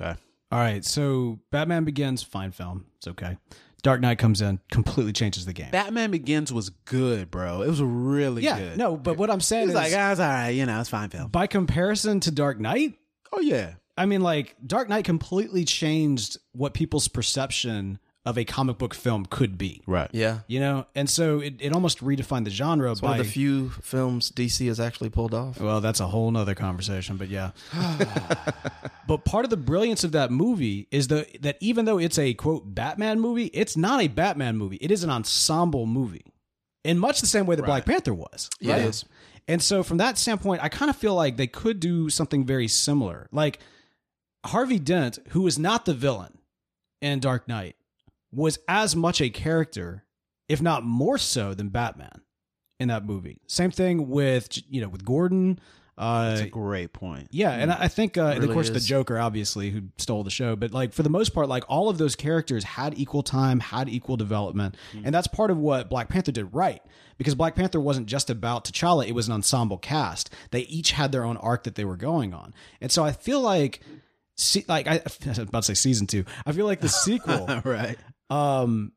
Okay. All right. So, Batman Begins, fine film. It's okay. Dark Knight comes in, completely changes the game. Batman Begins was good, bro. It was really yeah. good. No, but what I'm saying It's is, like, ah, it's all right. You know, it's fine film. by comparison to Dark Knight, Oh, yeah. I mean, like Dark Knight completely changed what people's perception of a comic book film could be. Right. Yeah. You know, and so it, it almost redefined the genre It's by one of the few films DC has actually pulled off. Well, that's a whole nother conversation, but yeah. but part of the brilliance of that movie is the that even though it's a quote Batman movie, it's not a Batman movie. It is an ensemble movie. In much the same way that Black Panther was. Yeah, right? it is. And so from that standpoint, I kind of feel like they could do something very similar. Like Harvey Dent, who is not the villain in Dark Knight, was as much a character, if not more so, than Batman in that movie. Same thing with you know with Gordon. Uh, That's a great point. yeah, and I I think, uh, and of Really course, the. Joker, obviously, who stole the show. But like for the most part, like all of those characters had equal time, had equal development, and that's part of what Black Panther did right. Because Black Panther wasn't just about T'Challa; it was an ensemble cast. They each had their own arc that they were going on, and so I feel like, see, like I, I was about to say season two. I feel like the sequel right. Um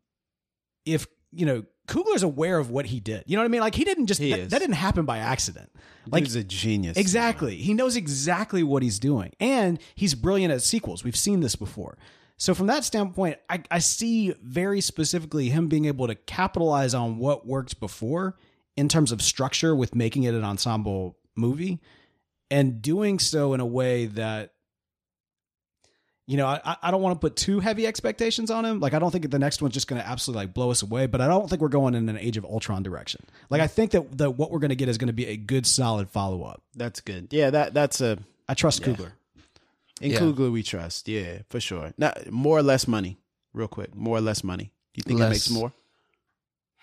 if you know Coogler's aware of what he did. You know what I mean? Like he didn't just He that, that didn't happen by accident. Like he's a genius. exactly. He knows exactly what he's doing. And he's brilliant at sequels. We've seen this before. So from that standpoint, I, I see very specifically him being able to capitalize on what worked before in terms of structure with making it an ensemble movie and doing so in a way that you know, I, I don't want to put too heavy expectations on him. Like, I don't think the next one's just going to absolutely like blow us away. But I don't think we're going in an Age of Ultron direction. Like, I think that the what we're going to get is going to be a good, solid follow up. That's good. Yeah, that that's a I trust Coogler. in Yeah. Coogler we trust. Yeah, for sure. Now, more or less money, real quick. More or less money. Do you think Less. it makes more?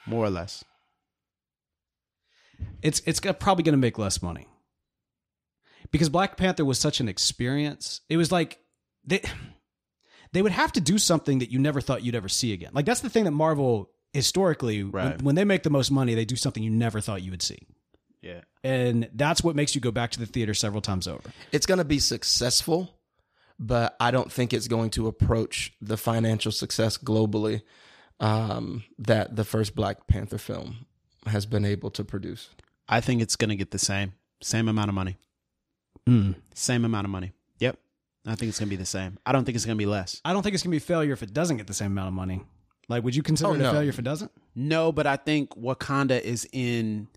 More or less. it's it's got- probably going to make less money because Black Panther was such an experience. It was like they they would have to do something that you never thought you'd ever see again. Like that's the thing that Marvel historically, when- Right. when, they make the most money, they do something you never thought you would see, Yeah. and that's what makes you go back to the theater several times over. It's going to be successful, but I don't think it's going to approach the financial success globally um, that the first Black Panther film has been able to produce. I think it's going to get the same same amount of money. Mm. Same amount of money. Yep. I think it's going to be the same. I don't think it's going to be less. I don't think it's gonna be a failure if it doesn't get the same amount of money. Like, would you consider Oh, it a failure if it doesn't? No, but I think Wakanda is in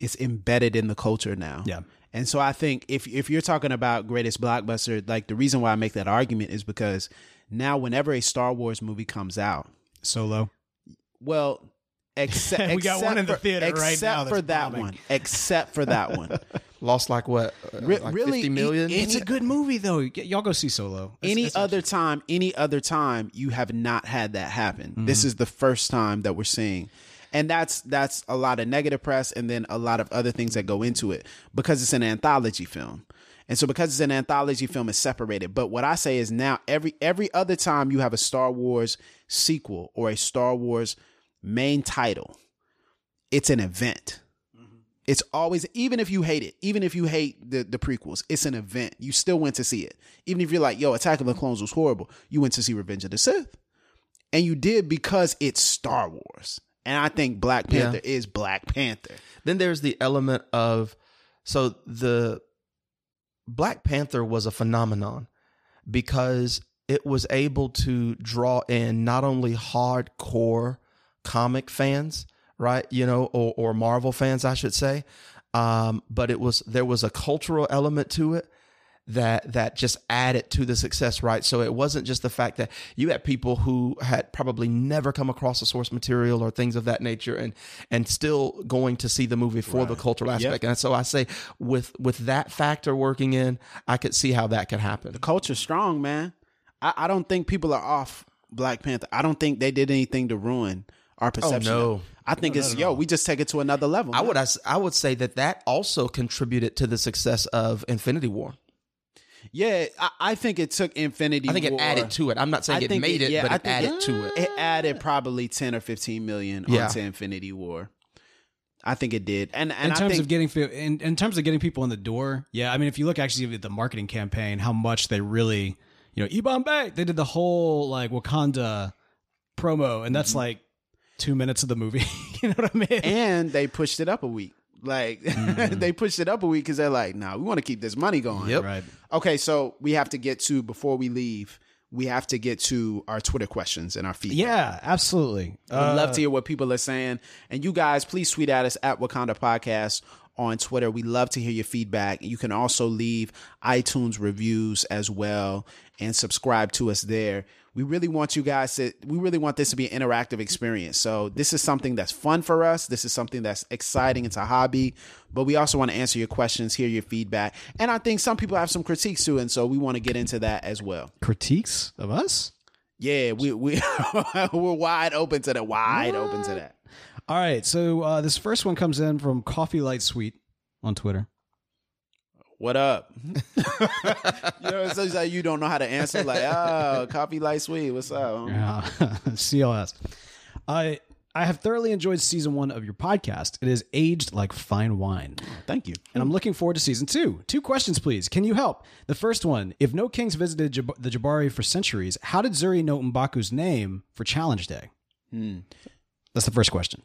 is embedded in the culture now. Yeah. And so I think if if you're talking about greatest blockbuster, like the reason why I make that argument is because now whenever a Star Wars movie comes out, Solo. well, except We got except one in the for- theater right except now for that bombing. one, except for that one. Lost like what? Uh, Re- like really, 50 million? it- It's a good movie though. Y'all go see Solo. It's- any it's- other time, any other time, you have not had that happen. Mm-hmm. This is the first time that we're seeing, and that's that's a lot of negative press, and then a lot of other things that go into it because it's an anthology film, and so because it's an anthology film, it's separated. But what I say is now every every other time you have a Star Wars sequel or a Star Wars main title, it's an event. It's always even if you hate it, even if you hate the the prequels, it's an event. You still went to see it. Even if you're like, "Yo, Attack of the Clones was horrible," you went to see Revenge of the Sith, and you did because it's Star Wars. And I think Black Yeah. Panther is Black Panther. Then there's the element of so the Black Panther was a phenomenon because it was able to draw in not only hardcore comic fans, right? You know, or, or Marvel fans, I should say, um, but it was there was a cultural element to it that that just added to the success, right? So it wasn't just the fact that you had people who had probably never come across the source material or things of that nature, and and still going to see the movie for the cultural aspect. And so I say, with with that factor working in, I could see how that could happen. The culture's strong, man. I, I don't think people are off Black Panther. I don't think they did anything to ruin our perception. no. I think it's yo. We just take it to another level. I man. would I, I would say that that also contributed to the success of Infinity War. Yeah, I, I think it took Infinity. War. I think it added to it. I'm not saying I it think made it, yeah, but I it think added to it. It added probably ten or fifteen million Yeah. onto Infinity War. I think it did, and and in I terms think of getting in, in terms of getting people in the door, yeah. I mean, if you look actually at the marketing campaign, how much they really, you know, Ebon Bay, they did the whole like Wakanda promo, and that's Mm-hmm. like two minutes of the movie. you know what I mean? and they pushed it up a week. Like mm-hmm. they pushed it up a week because they're like, "Nah, we want to keep this money going." Yep. Right. Okay, so we have to get to before we leave. We have to get to our Twitter questions and our feedback. Yeah, absolutely. I'd love to uh, hear what people are saying. And you guys, please tweet at us at Wakanda Podcast on Twitter. We love to hear your feedback. You can also leave iTunes reviews as well and subscribe to us there. We really want you guys to, we really want this to be an interactive experience. So this is something that's fun for us. This is something that's exciting. It's a hobby, but we also want to answer your questions, hear your feedback. And I think some people have some critiques too. And so we want to get into that as well. critiques of us. Yeah, we, we, we're wide open to that. Wide open to that. All right, so uh, this first one comes in from Coffee Light Sweet on Twitter. What up? you know, it's just like you don't know how to answer. Like, oh, coffee light sweet. What's up? Yeah, CLS. I I have thoroughly enjoyed season one of your podcast. It is aged like fine wine. Thank you. and I'm looking forward to season two. Two questions, please. Can you help? The first one: If no kings visited Jab- the Jabari for centuries, how did Zuri know Mbaku's name for Challenge Day? That's the first question.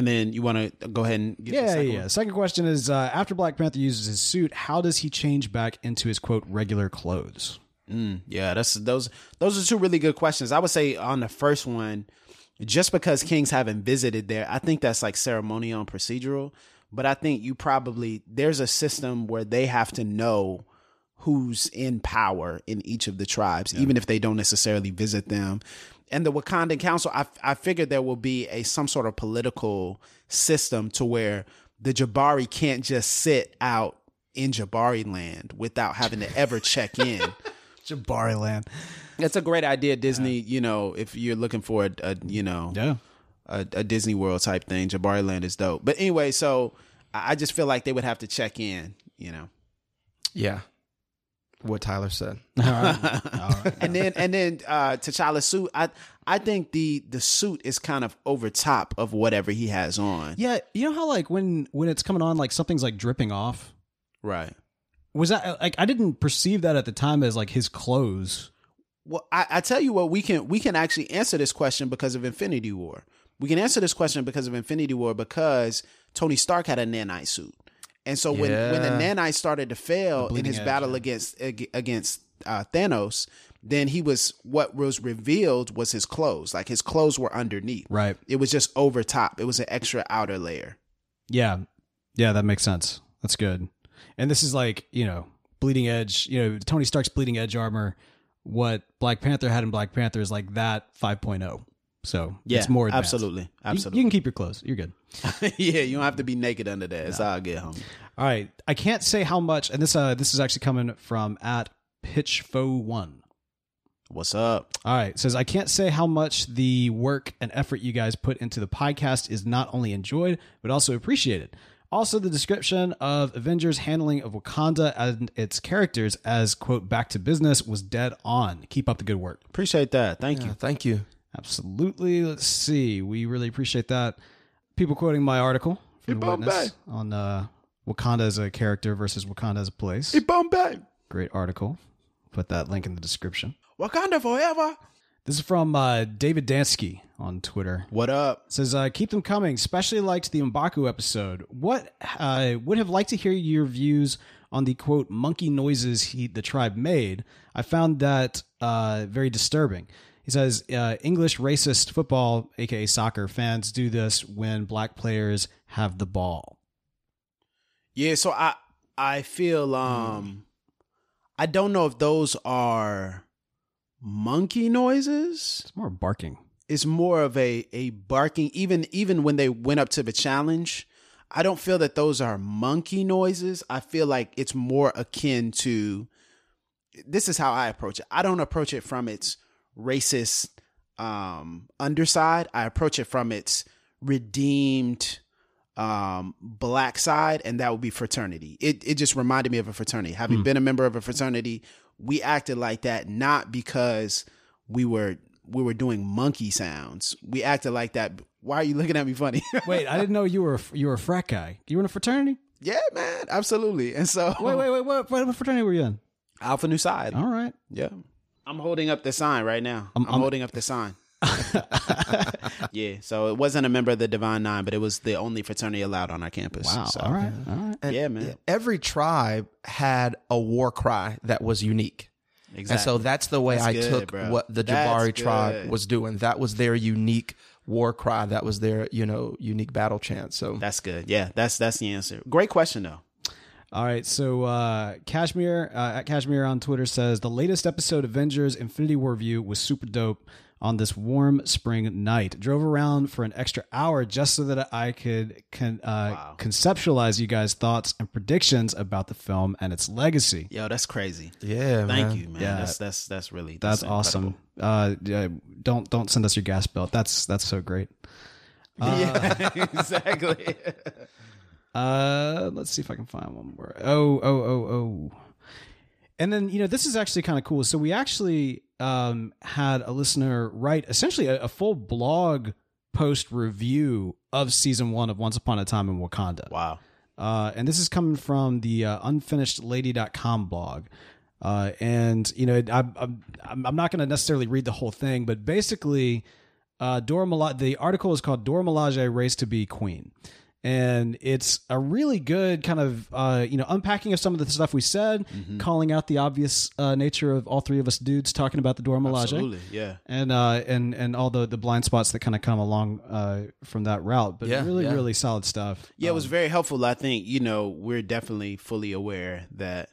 And then you want to go ahead and the Yeah, yeah. second yeah. one? Second question is: uh, After Black Panther uses his suit, how does he change back into his quote regular clothes? Yeah, that's those. Those are two really good questions. I would say on the first one, just because kings haven't visited there, I think that's like ceremonial and procedural. But I think you probably there's a system where they have to know who's in power in each of the tribes, even if they don't necessarily visit them. And the Wakandan Council, I, I figured there will be a some sort of political system to where the Jabari can't just sit out in Jabari land without having to ever check in. Jabari land. It's a great idea, Disney. You know, if you're looking for a, a you know Yeah. a, a Disney World type thing, Jabari Land is dope. But anyway, so I I just feel like they would have to check in, you know. Yeah. What Tyler said. All right. All right. and then and then uh T'Challa's suit, I I think the the suit is kind of over top of whatever he has on. Yeah, you know how like when when it's coming on, like something's like dripping off. Right. Was that like I didn't perceive that at the time as like his clothes. Well, I, I tell you what, we can we can actually answer this question because of Infinity War. We can answer this question because of Infinity War because Tony Stark had a nanite suit, and so when when the Yeah. nanite started to fail in his edge, battle against against uh, Thanos, then he was what was revealed was his clothes. Like his clothes were underneath. Right. It was just over top. It was an extra outer layer. Yeah. Yeah, that makes sense. That's good. And this is like, you know, bleeding edge, you know, Tony Stark's bleeding edge armor. What Black Panther had in Black Panther is like that 5.0. So Yeah, it's more advanced. absolutely, You- absolutely. You, can keep your clothes. You're good. yeah, you don't have to be naked under that. It's all good, homie. All right. I can't say how much, and this uh this is actually coming from at Pitchfo1. What's up? All right. It says, I can't say how much the work and effort you guys put into the podcast is not only enjoyed, but also appreciated. Also, the description of Avengers' handling of Wakanda and its characters as, quote, back to business was dead on. Keep up the good work. Appreciate that. Thank Yeah, you. thank you. Absolutely. Let's see. We really appreciate that. People quoting my article from the Bombay. Witness on uh, Wakanda as a character versus Wakanda as a place. Bombay. Great article. Put that link in the description. Wakanda forever. This is from uh, David Dansky on Twitter. What up? says uh, keep them coming especially liked the Mbaku episode what uh, would have liked to hear your views on the quote monkey noises he the tribe made i found that uh, very disturbing he says uh, english racist football aka soccer fans do this when black players have the ball Yeah, so I I feel um I don't know if those are monkey noises. it's more barking It's more of a a barking even even when they went up to the challenge. I don't feel that those are monkey noises. I feel like it's more akin to this is how I approach it. I don't approach it from its racist um underside. I approach it from its redeemed um black side and that would be fraternity. It it just reminded me of a fraternity. Having been a member of a fraternity, we acted like that not because we were we were doing monkey sounds. We acted like that. Why are you looking at me funny? wait i didn't know you were a, you were a frat guy you were in a fraternity yeah, man, absolutely. And so wait wait wait what, what fraternity were you in Alpha Nu Side. all right Yeah. I'm holding up the sign right now. I'm, I'm- holding up the sign. yeah. So it wasn't a member of the Divine Nine, but it was the only fraternity allowed on our campus. wow So, all right all right And Yeah, man. Every tribe had a war cry that was unique. Exactly. And so that's the way That's I good, took bro. what the That's Jabari tribe good. was doing. That was their unique war cry. That was their, you know, unique battle chant. So That's good. Yeah, that's that's the answer. Great question though. All right, so uh, Kashmir uh, at Kashmir on Twitter says the latest episode Avengers Infinity War view was super dope on this warm spring night. Drove around for an extra hour just so that I could con- uh, conceptualize you guys' thoughts and predictions about the film and its legacy. Yo, that's crazy. yeah, Thank man. you, man. Yeah. That's that's that's really That's, incredible. awesome. Uh, yeah, don't don't send us your gas bill. That's that's so great. yeah, exactly. Uh, let's see if I can find one more. Oh, oh, oh, oh. And then you know this is actually kind of cool. So we actually um, had a listener write essentially a, a full blog post review of season one of Once Upon a Time in Wakanda. wow. Uh, and this is coming from the uh, unfinished.lady.com blog. Uh, and you know, I'm I'm, I'm I'm not going to necessarily read the whole thing, but basically, uh, Dora Milaje, the article is called "Dora Milaje Race to Be Queen," and it's a really good kind of uh, you know unpacking of some of the stuff we said, calling out the obvious uh, nature of all three of us dudes talking about the Dora Milaje Absolutely. Yeah. and uh and and all the the blind spots that kind of come along uh from that route but Yeah, really yeah. really solid stuff Yeah, it was very helpful. I think, you know, we're definitely fully aware that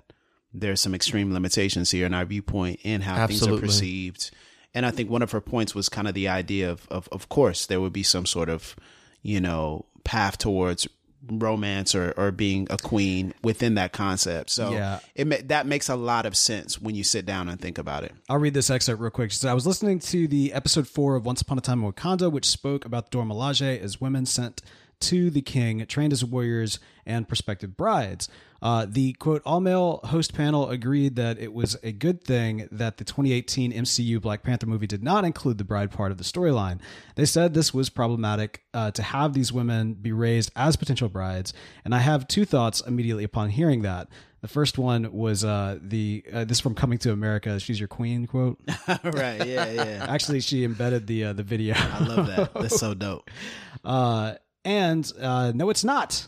there's some extreme limitations here in our viewpoint and how things are perceived. And I think one of her points was kind of the idea of, of, of course, there would be some sort of, you know, path towards romance or, or being a queen within that concept. So Yeah. it ma- that makes a lot of sense when you sit down and think about it. I'll read this excerpt real quick. So I was listening to the episode four of Once Upon a Time in Wakanda, which spoke about the Dora Milaje as women sent to the king, trained as warriors, and prospective brides. Uh, the quote all male host panel agreed that it was a good thing that the 2018 MCU Black Panther movie did not include the bride part of the storyline. They said this was problematic uh, to have these women be raised as potential brides, and I have two thoughts immediately upon hearing that. The first one was uh, the uh, this from Coming to America. She's your queen quote. right. Yeah. Yeah. Actually, she embedded the uh, the video. I love that. That's so dope. Uh, and uh, no, it's not.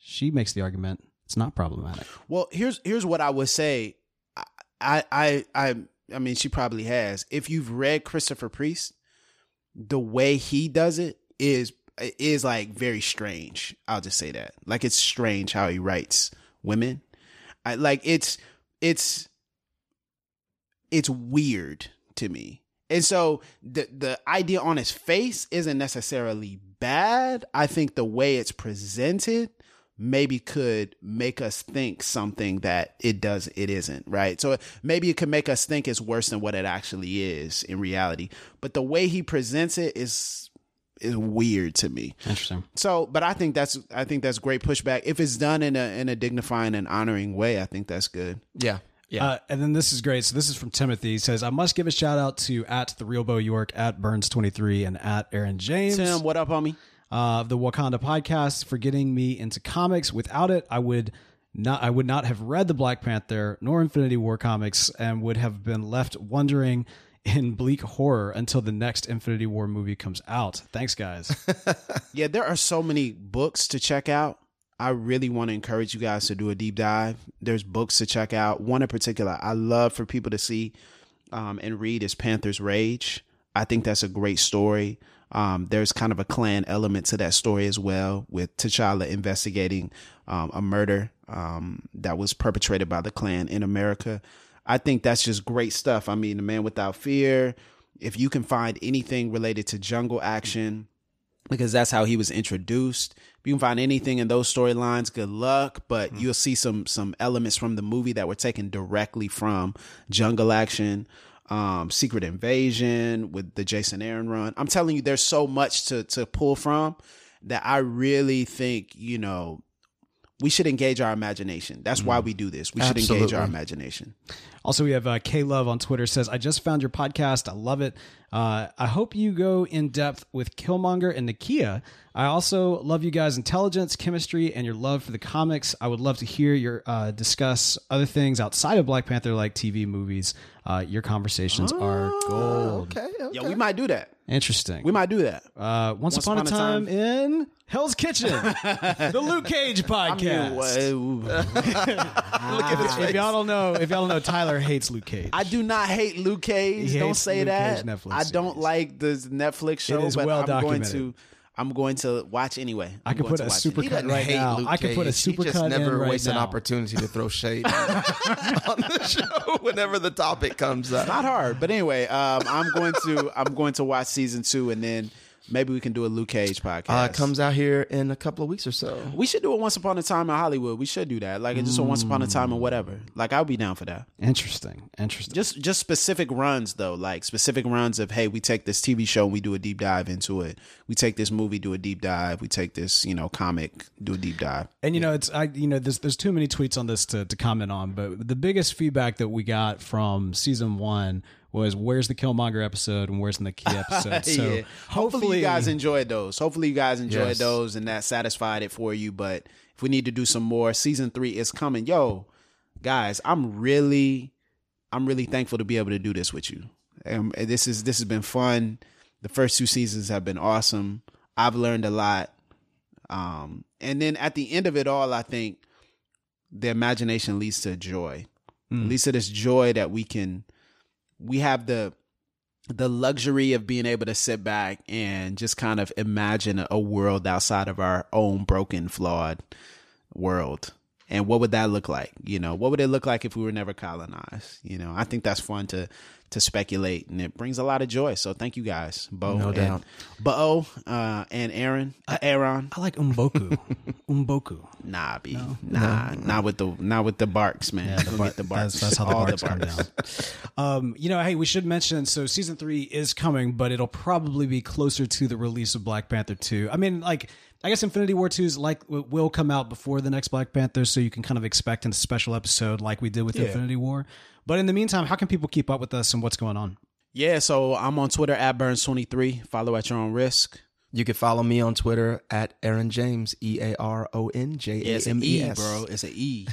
She makes the argument it's not problematic. Well, here's here's what I would say. I I I I mean, she probably has. If you've read Christopher Priest, the way he does it is is like very strange. I'll just say that. Like it's strange how he writes women. I like it's it's it's weird to me. And so the the idea on his face isn't necessarily bad. I think the way it's presented maybe could make us think something that it does it isn't right so maybe it could make us think it's worse than what it actually is in reality but the way he presents it is is weird to me interesting so but i think that's i think that's great pushback if it's done in a in a dignifying and honoring way i think that's good yeah yeah. Uh, and then this is great. So this is from Timothy. He says, I must give a shout out to at the real Bo York, at Burns23, and at Aaron James. Tim, what up, homie? Uh, the Wakanda podcast for getting me into comics. Without it, I would not I would not have read the Black Panther nor Infinity War comics and would have been left wondering in bleak horror until the next Infinity War movie comes out. Thanks, guys. yeah, there are so many books to check out. I really want to encourage you guys to do a deep dive. There's books to check out. One in particular I love for people to see um, and read is Panther's Rage. I think that's a great story. Um, there's kind of a Klan element to that story as well, with T'Challa investigating um, a murder um, that was perpetrated by the Klan in America. I think that's just great stuff. I mean, The Man Without Fear. If you can find anything related to jungle action, because that's how he was introduced. If you can find anything in those storylines, good luck. But mm-hmm. you'll see some some elements from the movie that were taken directly from jungle action um, Secret Invasion with the Jason Aaron run. I'm telling you, there's so much to to pull from that I really think you know we should engage our imagination. That's why mm. we do this. We should Absolutely. engage our imagination. Also, we have uh, K Love on Twitter says, "I just found your podcast. I love it. Uh, I hope you go in depth with Killmonger and Nakia. I also love you guys' intelligence, chemistry, and your love for the comics. I would love to hear your uh, discuss other things outside of Black Panther, like TV movies. Uh, your conversations oh, are gold. Okay, okay, yeah, we might do that. Interesting. We might do that. Uh, once, once upon, upon, a time, time in Hell's Kitchen, the Luke Cage podcast. I mean, Look at if y'all don't know, if y'all don't know, Tyler hates Luke Cage. I do not hate Luke Cage. He don't say Luke that. Cage I don't like the Netflix show, but well I'm documented. going to. I'm going to watch anyway. I'm i could put a super cut right now. Luke I could put a super cut never in right waste now. an opportunity to throw shade on the show whenever the topic comes up. Not hard, but anyway, um, I'm going to I'm going to watch season two and then Maybe we can do a Luke Cage podcast. Uh, it comes out here in a couple of weeks or so. We should do it once upon a time in Hollywood. We should do that. Like just a once upon a time and whatever. Like I'll be down for that. Interesting. Interesting. Just just specific runs though. Like specific runs of hey, we take this TV show and we do a deep dive into it. We take this movie, do a deep dive. We take this, you know, comic, do a deep dive. And you yeah. know, it's I you know, there's there's too many tweets on this to, to comment on, but the biggest feedback that we got from season one was where's the Killmonger episode and where's the key episode. So yeah. hopefully, hopefully, you guys enjoyed those. Hopefully you guys enjoyed yes. those and that satisfied it for you. But if we need to do some more, season three is coming. Yo, guys, I'm really, I'm really thankful to be able to do this with you. Um, this is this has been fun. The first two seasons have been awesome. I've learned a lot. Um, and then at the end of it all, I think the imagination leads to joy. Mm. Leads to this joy that we can we have the the luxury of being able to sit back and just kind of imagine a world outside of our own broken, flawed world. And what would that look like? You know, what would it look like if we were never colonized? You know, I think that's fun to to speculate, and it brings a lot of joy. So thank you guys, Bo, No and, doubt. Bo, uh, and Aaron, uh, Aaron. I like Umboku. Umboku. Nah, B, nah, not with the not with the barks, man. Yeah, the bar- the barks. That's, that's how the All barks come down. Um, you know, hey, we should mention so season three is coming, but it'll probably be closer to the release of Black Panther two. I mean, like. I guess Infinity War 2 is like will come out before the next Black Panther, so you can kind of expect a special episode like we did with Infinity War. But in the meantime, how can people keep up with us and what's going on? Yeah, so I'm on Twitter at Burns23. Follow at your own risk. You can follow me on Twitter at Aaron James, E A R O N J Yeah, A it's M an E S. bro. It's an E.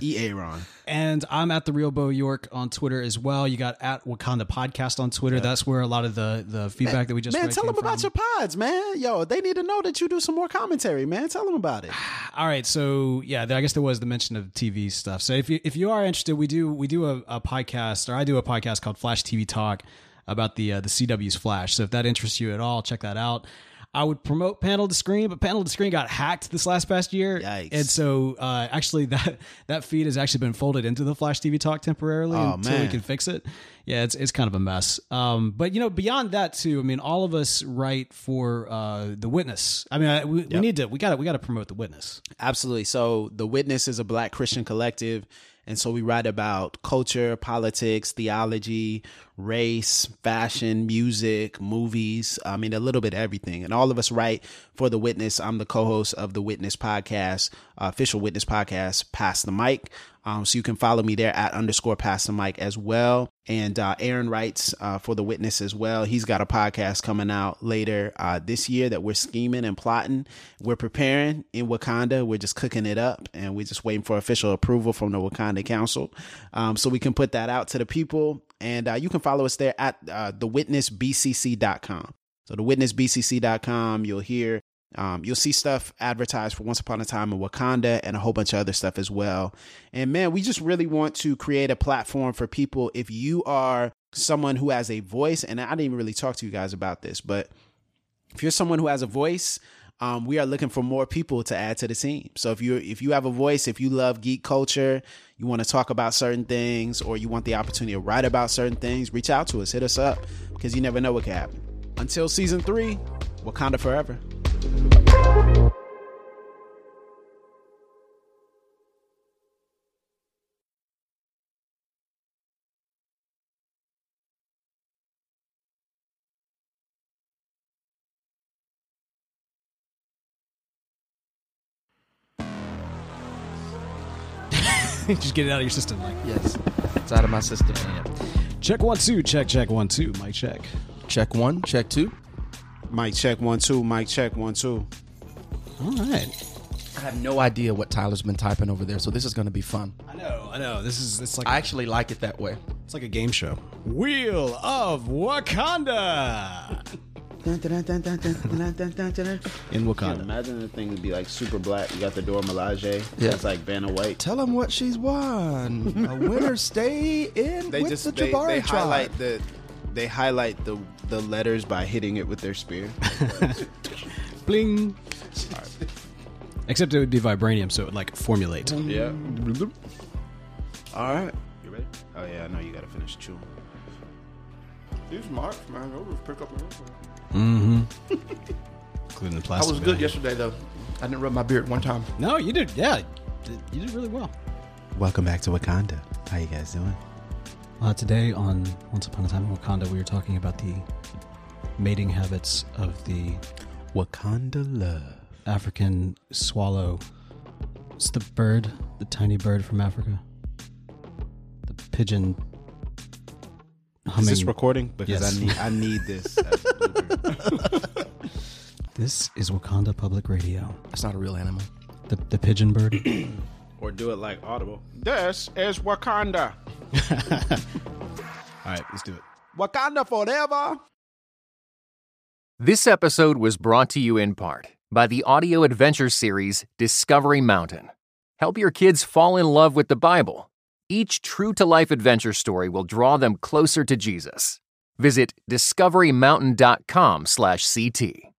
E Aaron. And I'm at the Real Bo York on Twitter as well. You got at Wakanda Podcast on Twitter. That's where a lot of the the feedback that we just Man, tell came them about your pods, man. Yo, they need to know that you do some more commentary, man. Tell them about it. All right, so yeah, I guess there was the mention of TV stuff. So if you if you are interested, we do we do a, a podcast, or I do a podcast called Flash TV Talk about the uh, the CW's Flash. So if that interests you at all, check that out. I would promote Panel to Screen, but Panel to Screen got hacked this last past year, Yikes. and so uh, actually that that feed has actually been folded into the Flash TV Talk temporarily Oh, until we can fix it. Yeah, it's it's kind of a mess. Um, but you know, beyond that too, I mean, all of us write for uh, the Witness. I mean, I, we, we need to we got to we got to promote the Witness. Absolutely. So, The Witness is a black Christian collective. And so we write about culture, politics, theology, race, fashion, music, movies. I mean, a little bit everything. And all of us write for The Witness. I'm the co host of The Witness podcast, uh, official Witness podcast, Pass the Mic. Um, so you can follow me there at underscore pass the mic as well. And uh, Aaron writes uh, for the witness as well. He's got a podcast coming out later uh, this year that we're scheming and plotting. We're preparing in Wakanda. We're just cooking it up and we're just waiting for official approval from the Wakanda Council um, so we can put that out to the people. And uh, you can follow us there at uh, thewitnessbcc.com. So thewitnessbcc.com, you'll hear um, you'll see stuff advertised for Once Upon a Time in Wakanda and a whole bunch of other stuff as well. And man, we just really want to create a platform for people. If you are someone who has a voice, and I didn't really talk to you guys about this, but if you're someone who has a voice, um, we are looking for more people to add to the team. So if you if you have a voice, if you love geek culture, you want to talk about certain things, or you want the opportunity to write about certain things, reach out to us, hit us up, because you never know what can happen. Until season three, Wakanda forever. Just get it out of your system, Mike. Yes, it's out of my system. Check one two. Check check one two. Mike check. Check one, check two. Mic check one two. Mic check one two. All right. I have no idea what Tyler's been typing over there, so this is going to be fun. I know. I know. This is it's like I actually like it that way. it's like a game show. Wheel of Wakanda in Wakanda. Imagine the thing would be like super black. You got the Dora Milaje. Yeah. It's like Vanna White. Tell them what she's won. A winner stay in They with just the they, Jabari they tribe. highlight the they highlight the the letters by hitting it with their spear. Bling. Except it would be vibranium, so it would like formulate. yeah. All right. You ready? Oh yeah, I know you got to finish chewing. These marks, man, those pick up. Mm-hmm. Including the plastic. I was good bag. yesterday though. I didn't rub my beard one time. No, you did. Yeah, you did really well. Welcome back to Wakanda. How you guys doing? Uh, today on Once Upon a Time in Wakanda, we were talking about the mating habits of the Wakanda love. African swallow. It's the bird, the tiny bird from Africa. The pigeon. Humming. Is this recording? Because Yes. I need I need this. as a blooper. This is Wakanda Public Radio. That's not a real animal. The the pigeon bird. or do it like Audible. This is Wakanda. All right, let's do it. Wakanda forever. This episode was brought to you in part by the audio adventure series Discovery Mountain. Help your kids fall in love with the Bible. Each true to life adventure story will draw them closer to Jesus. Visit discoverymountain.com/ct.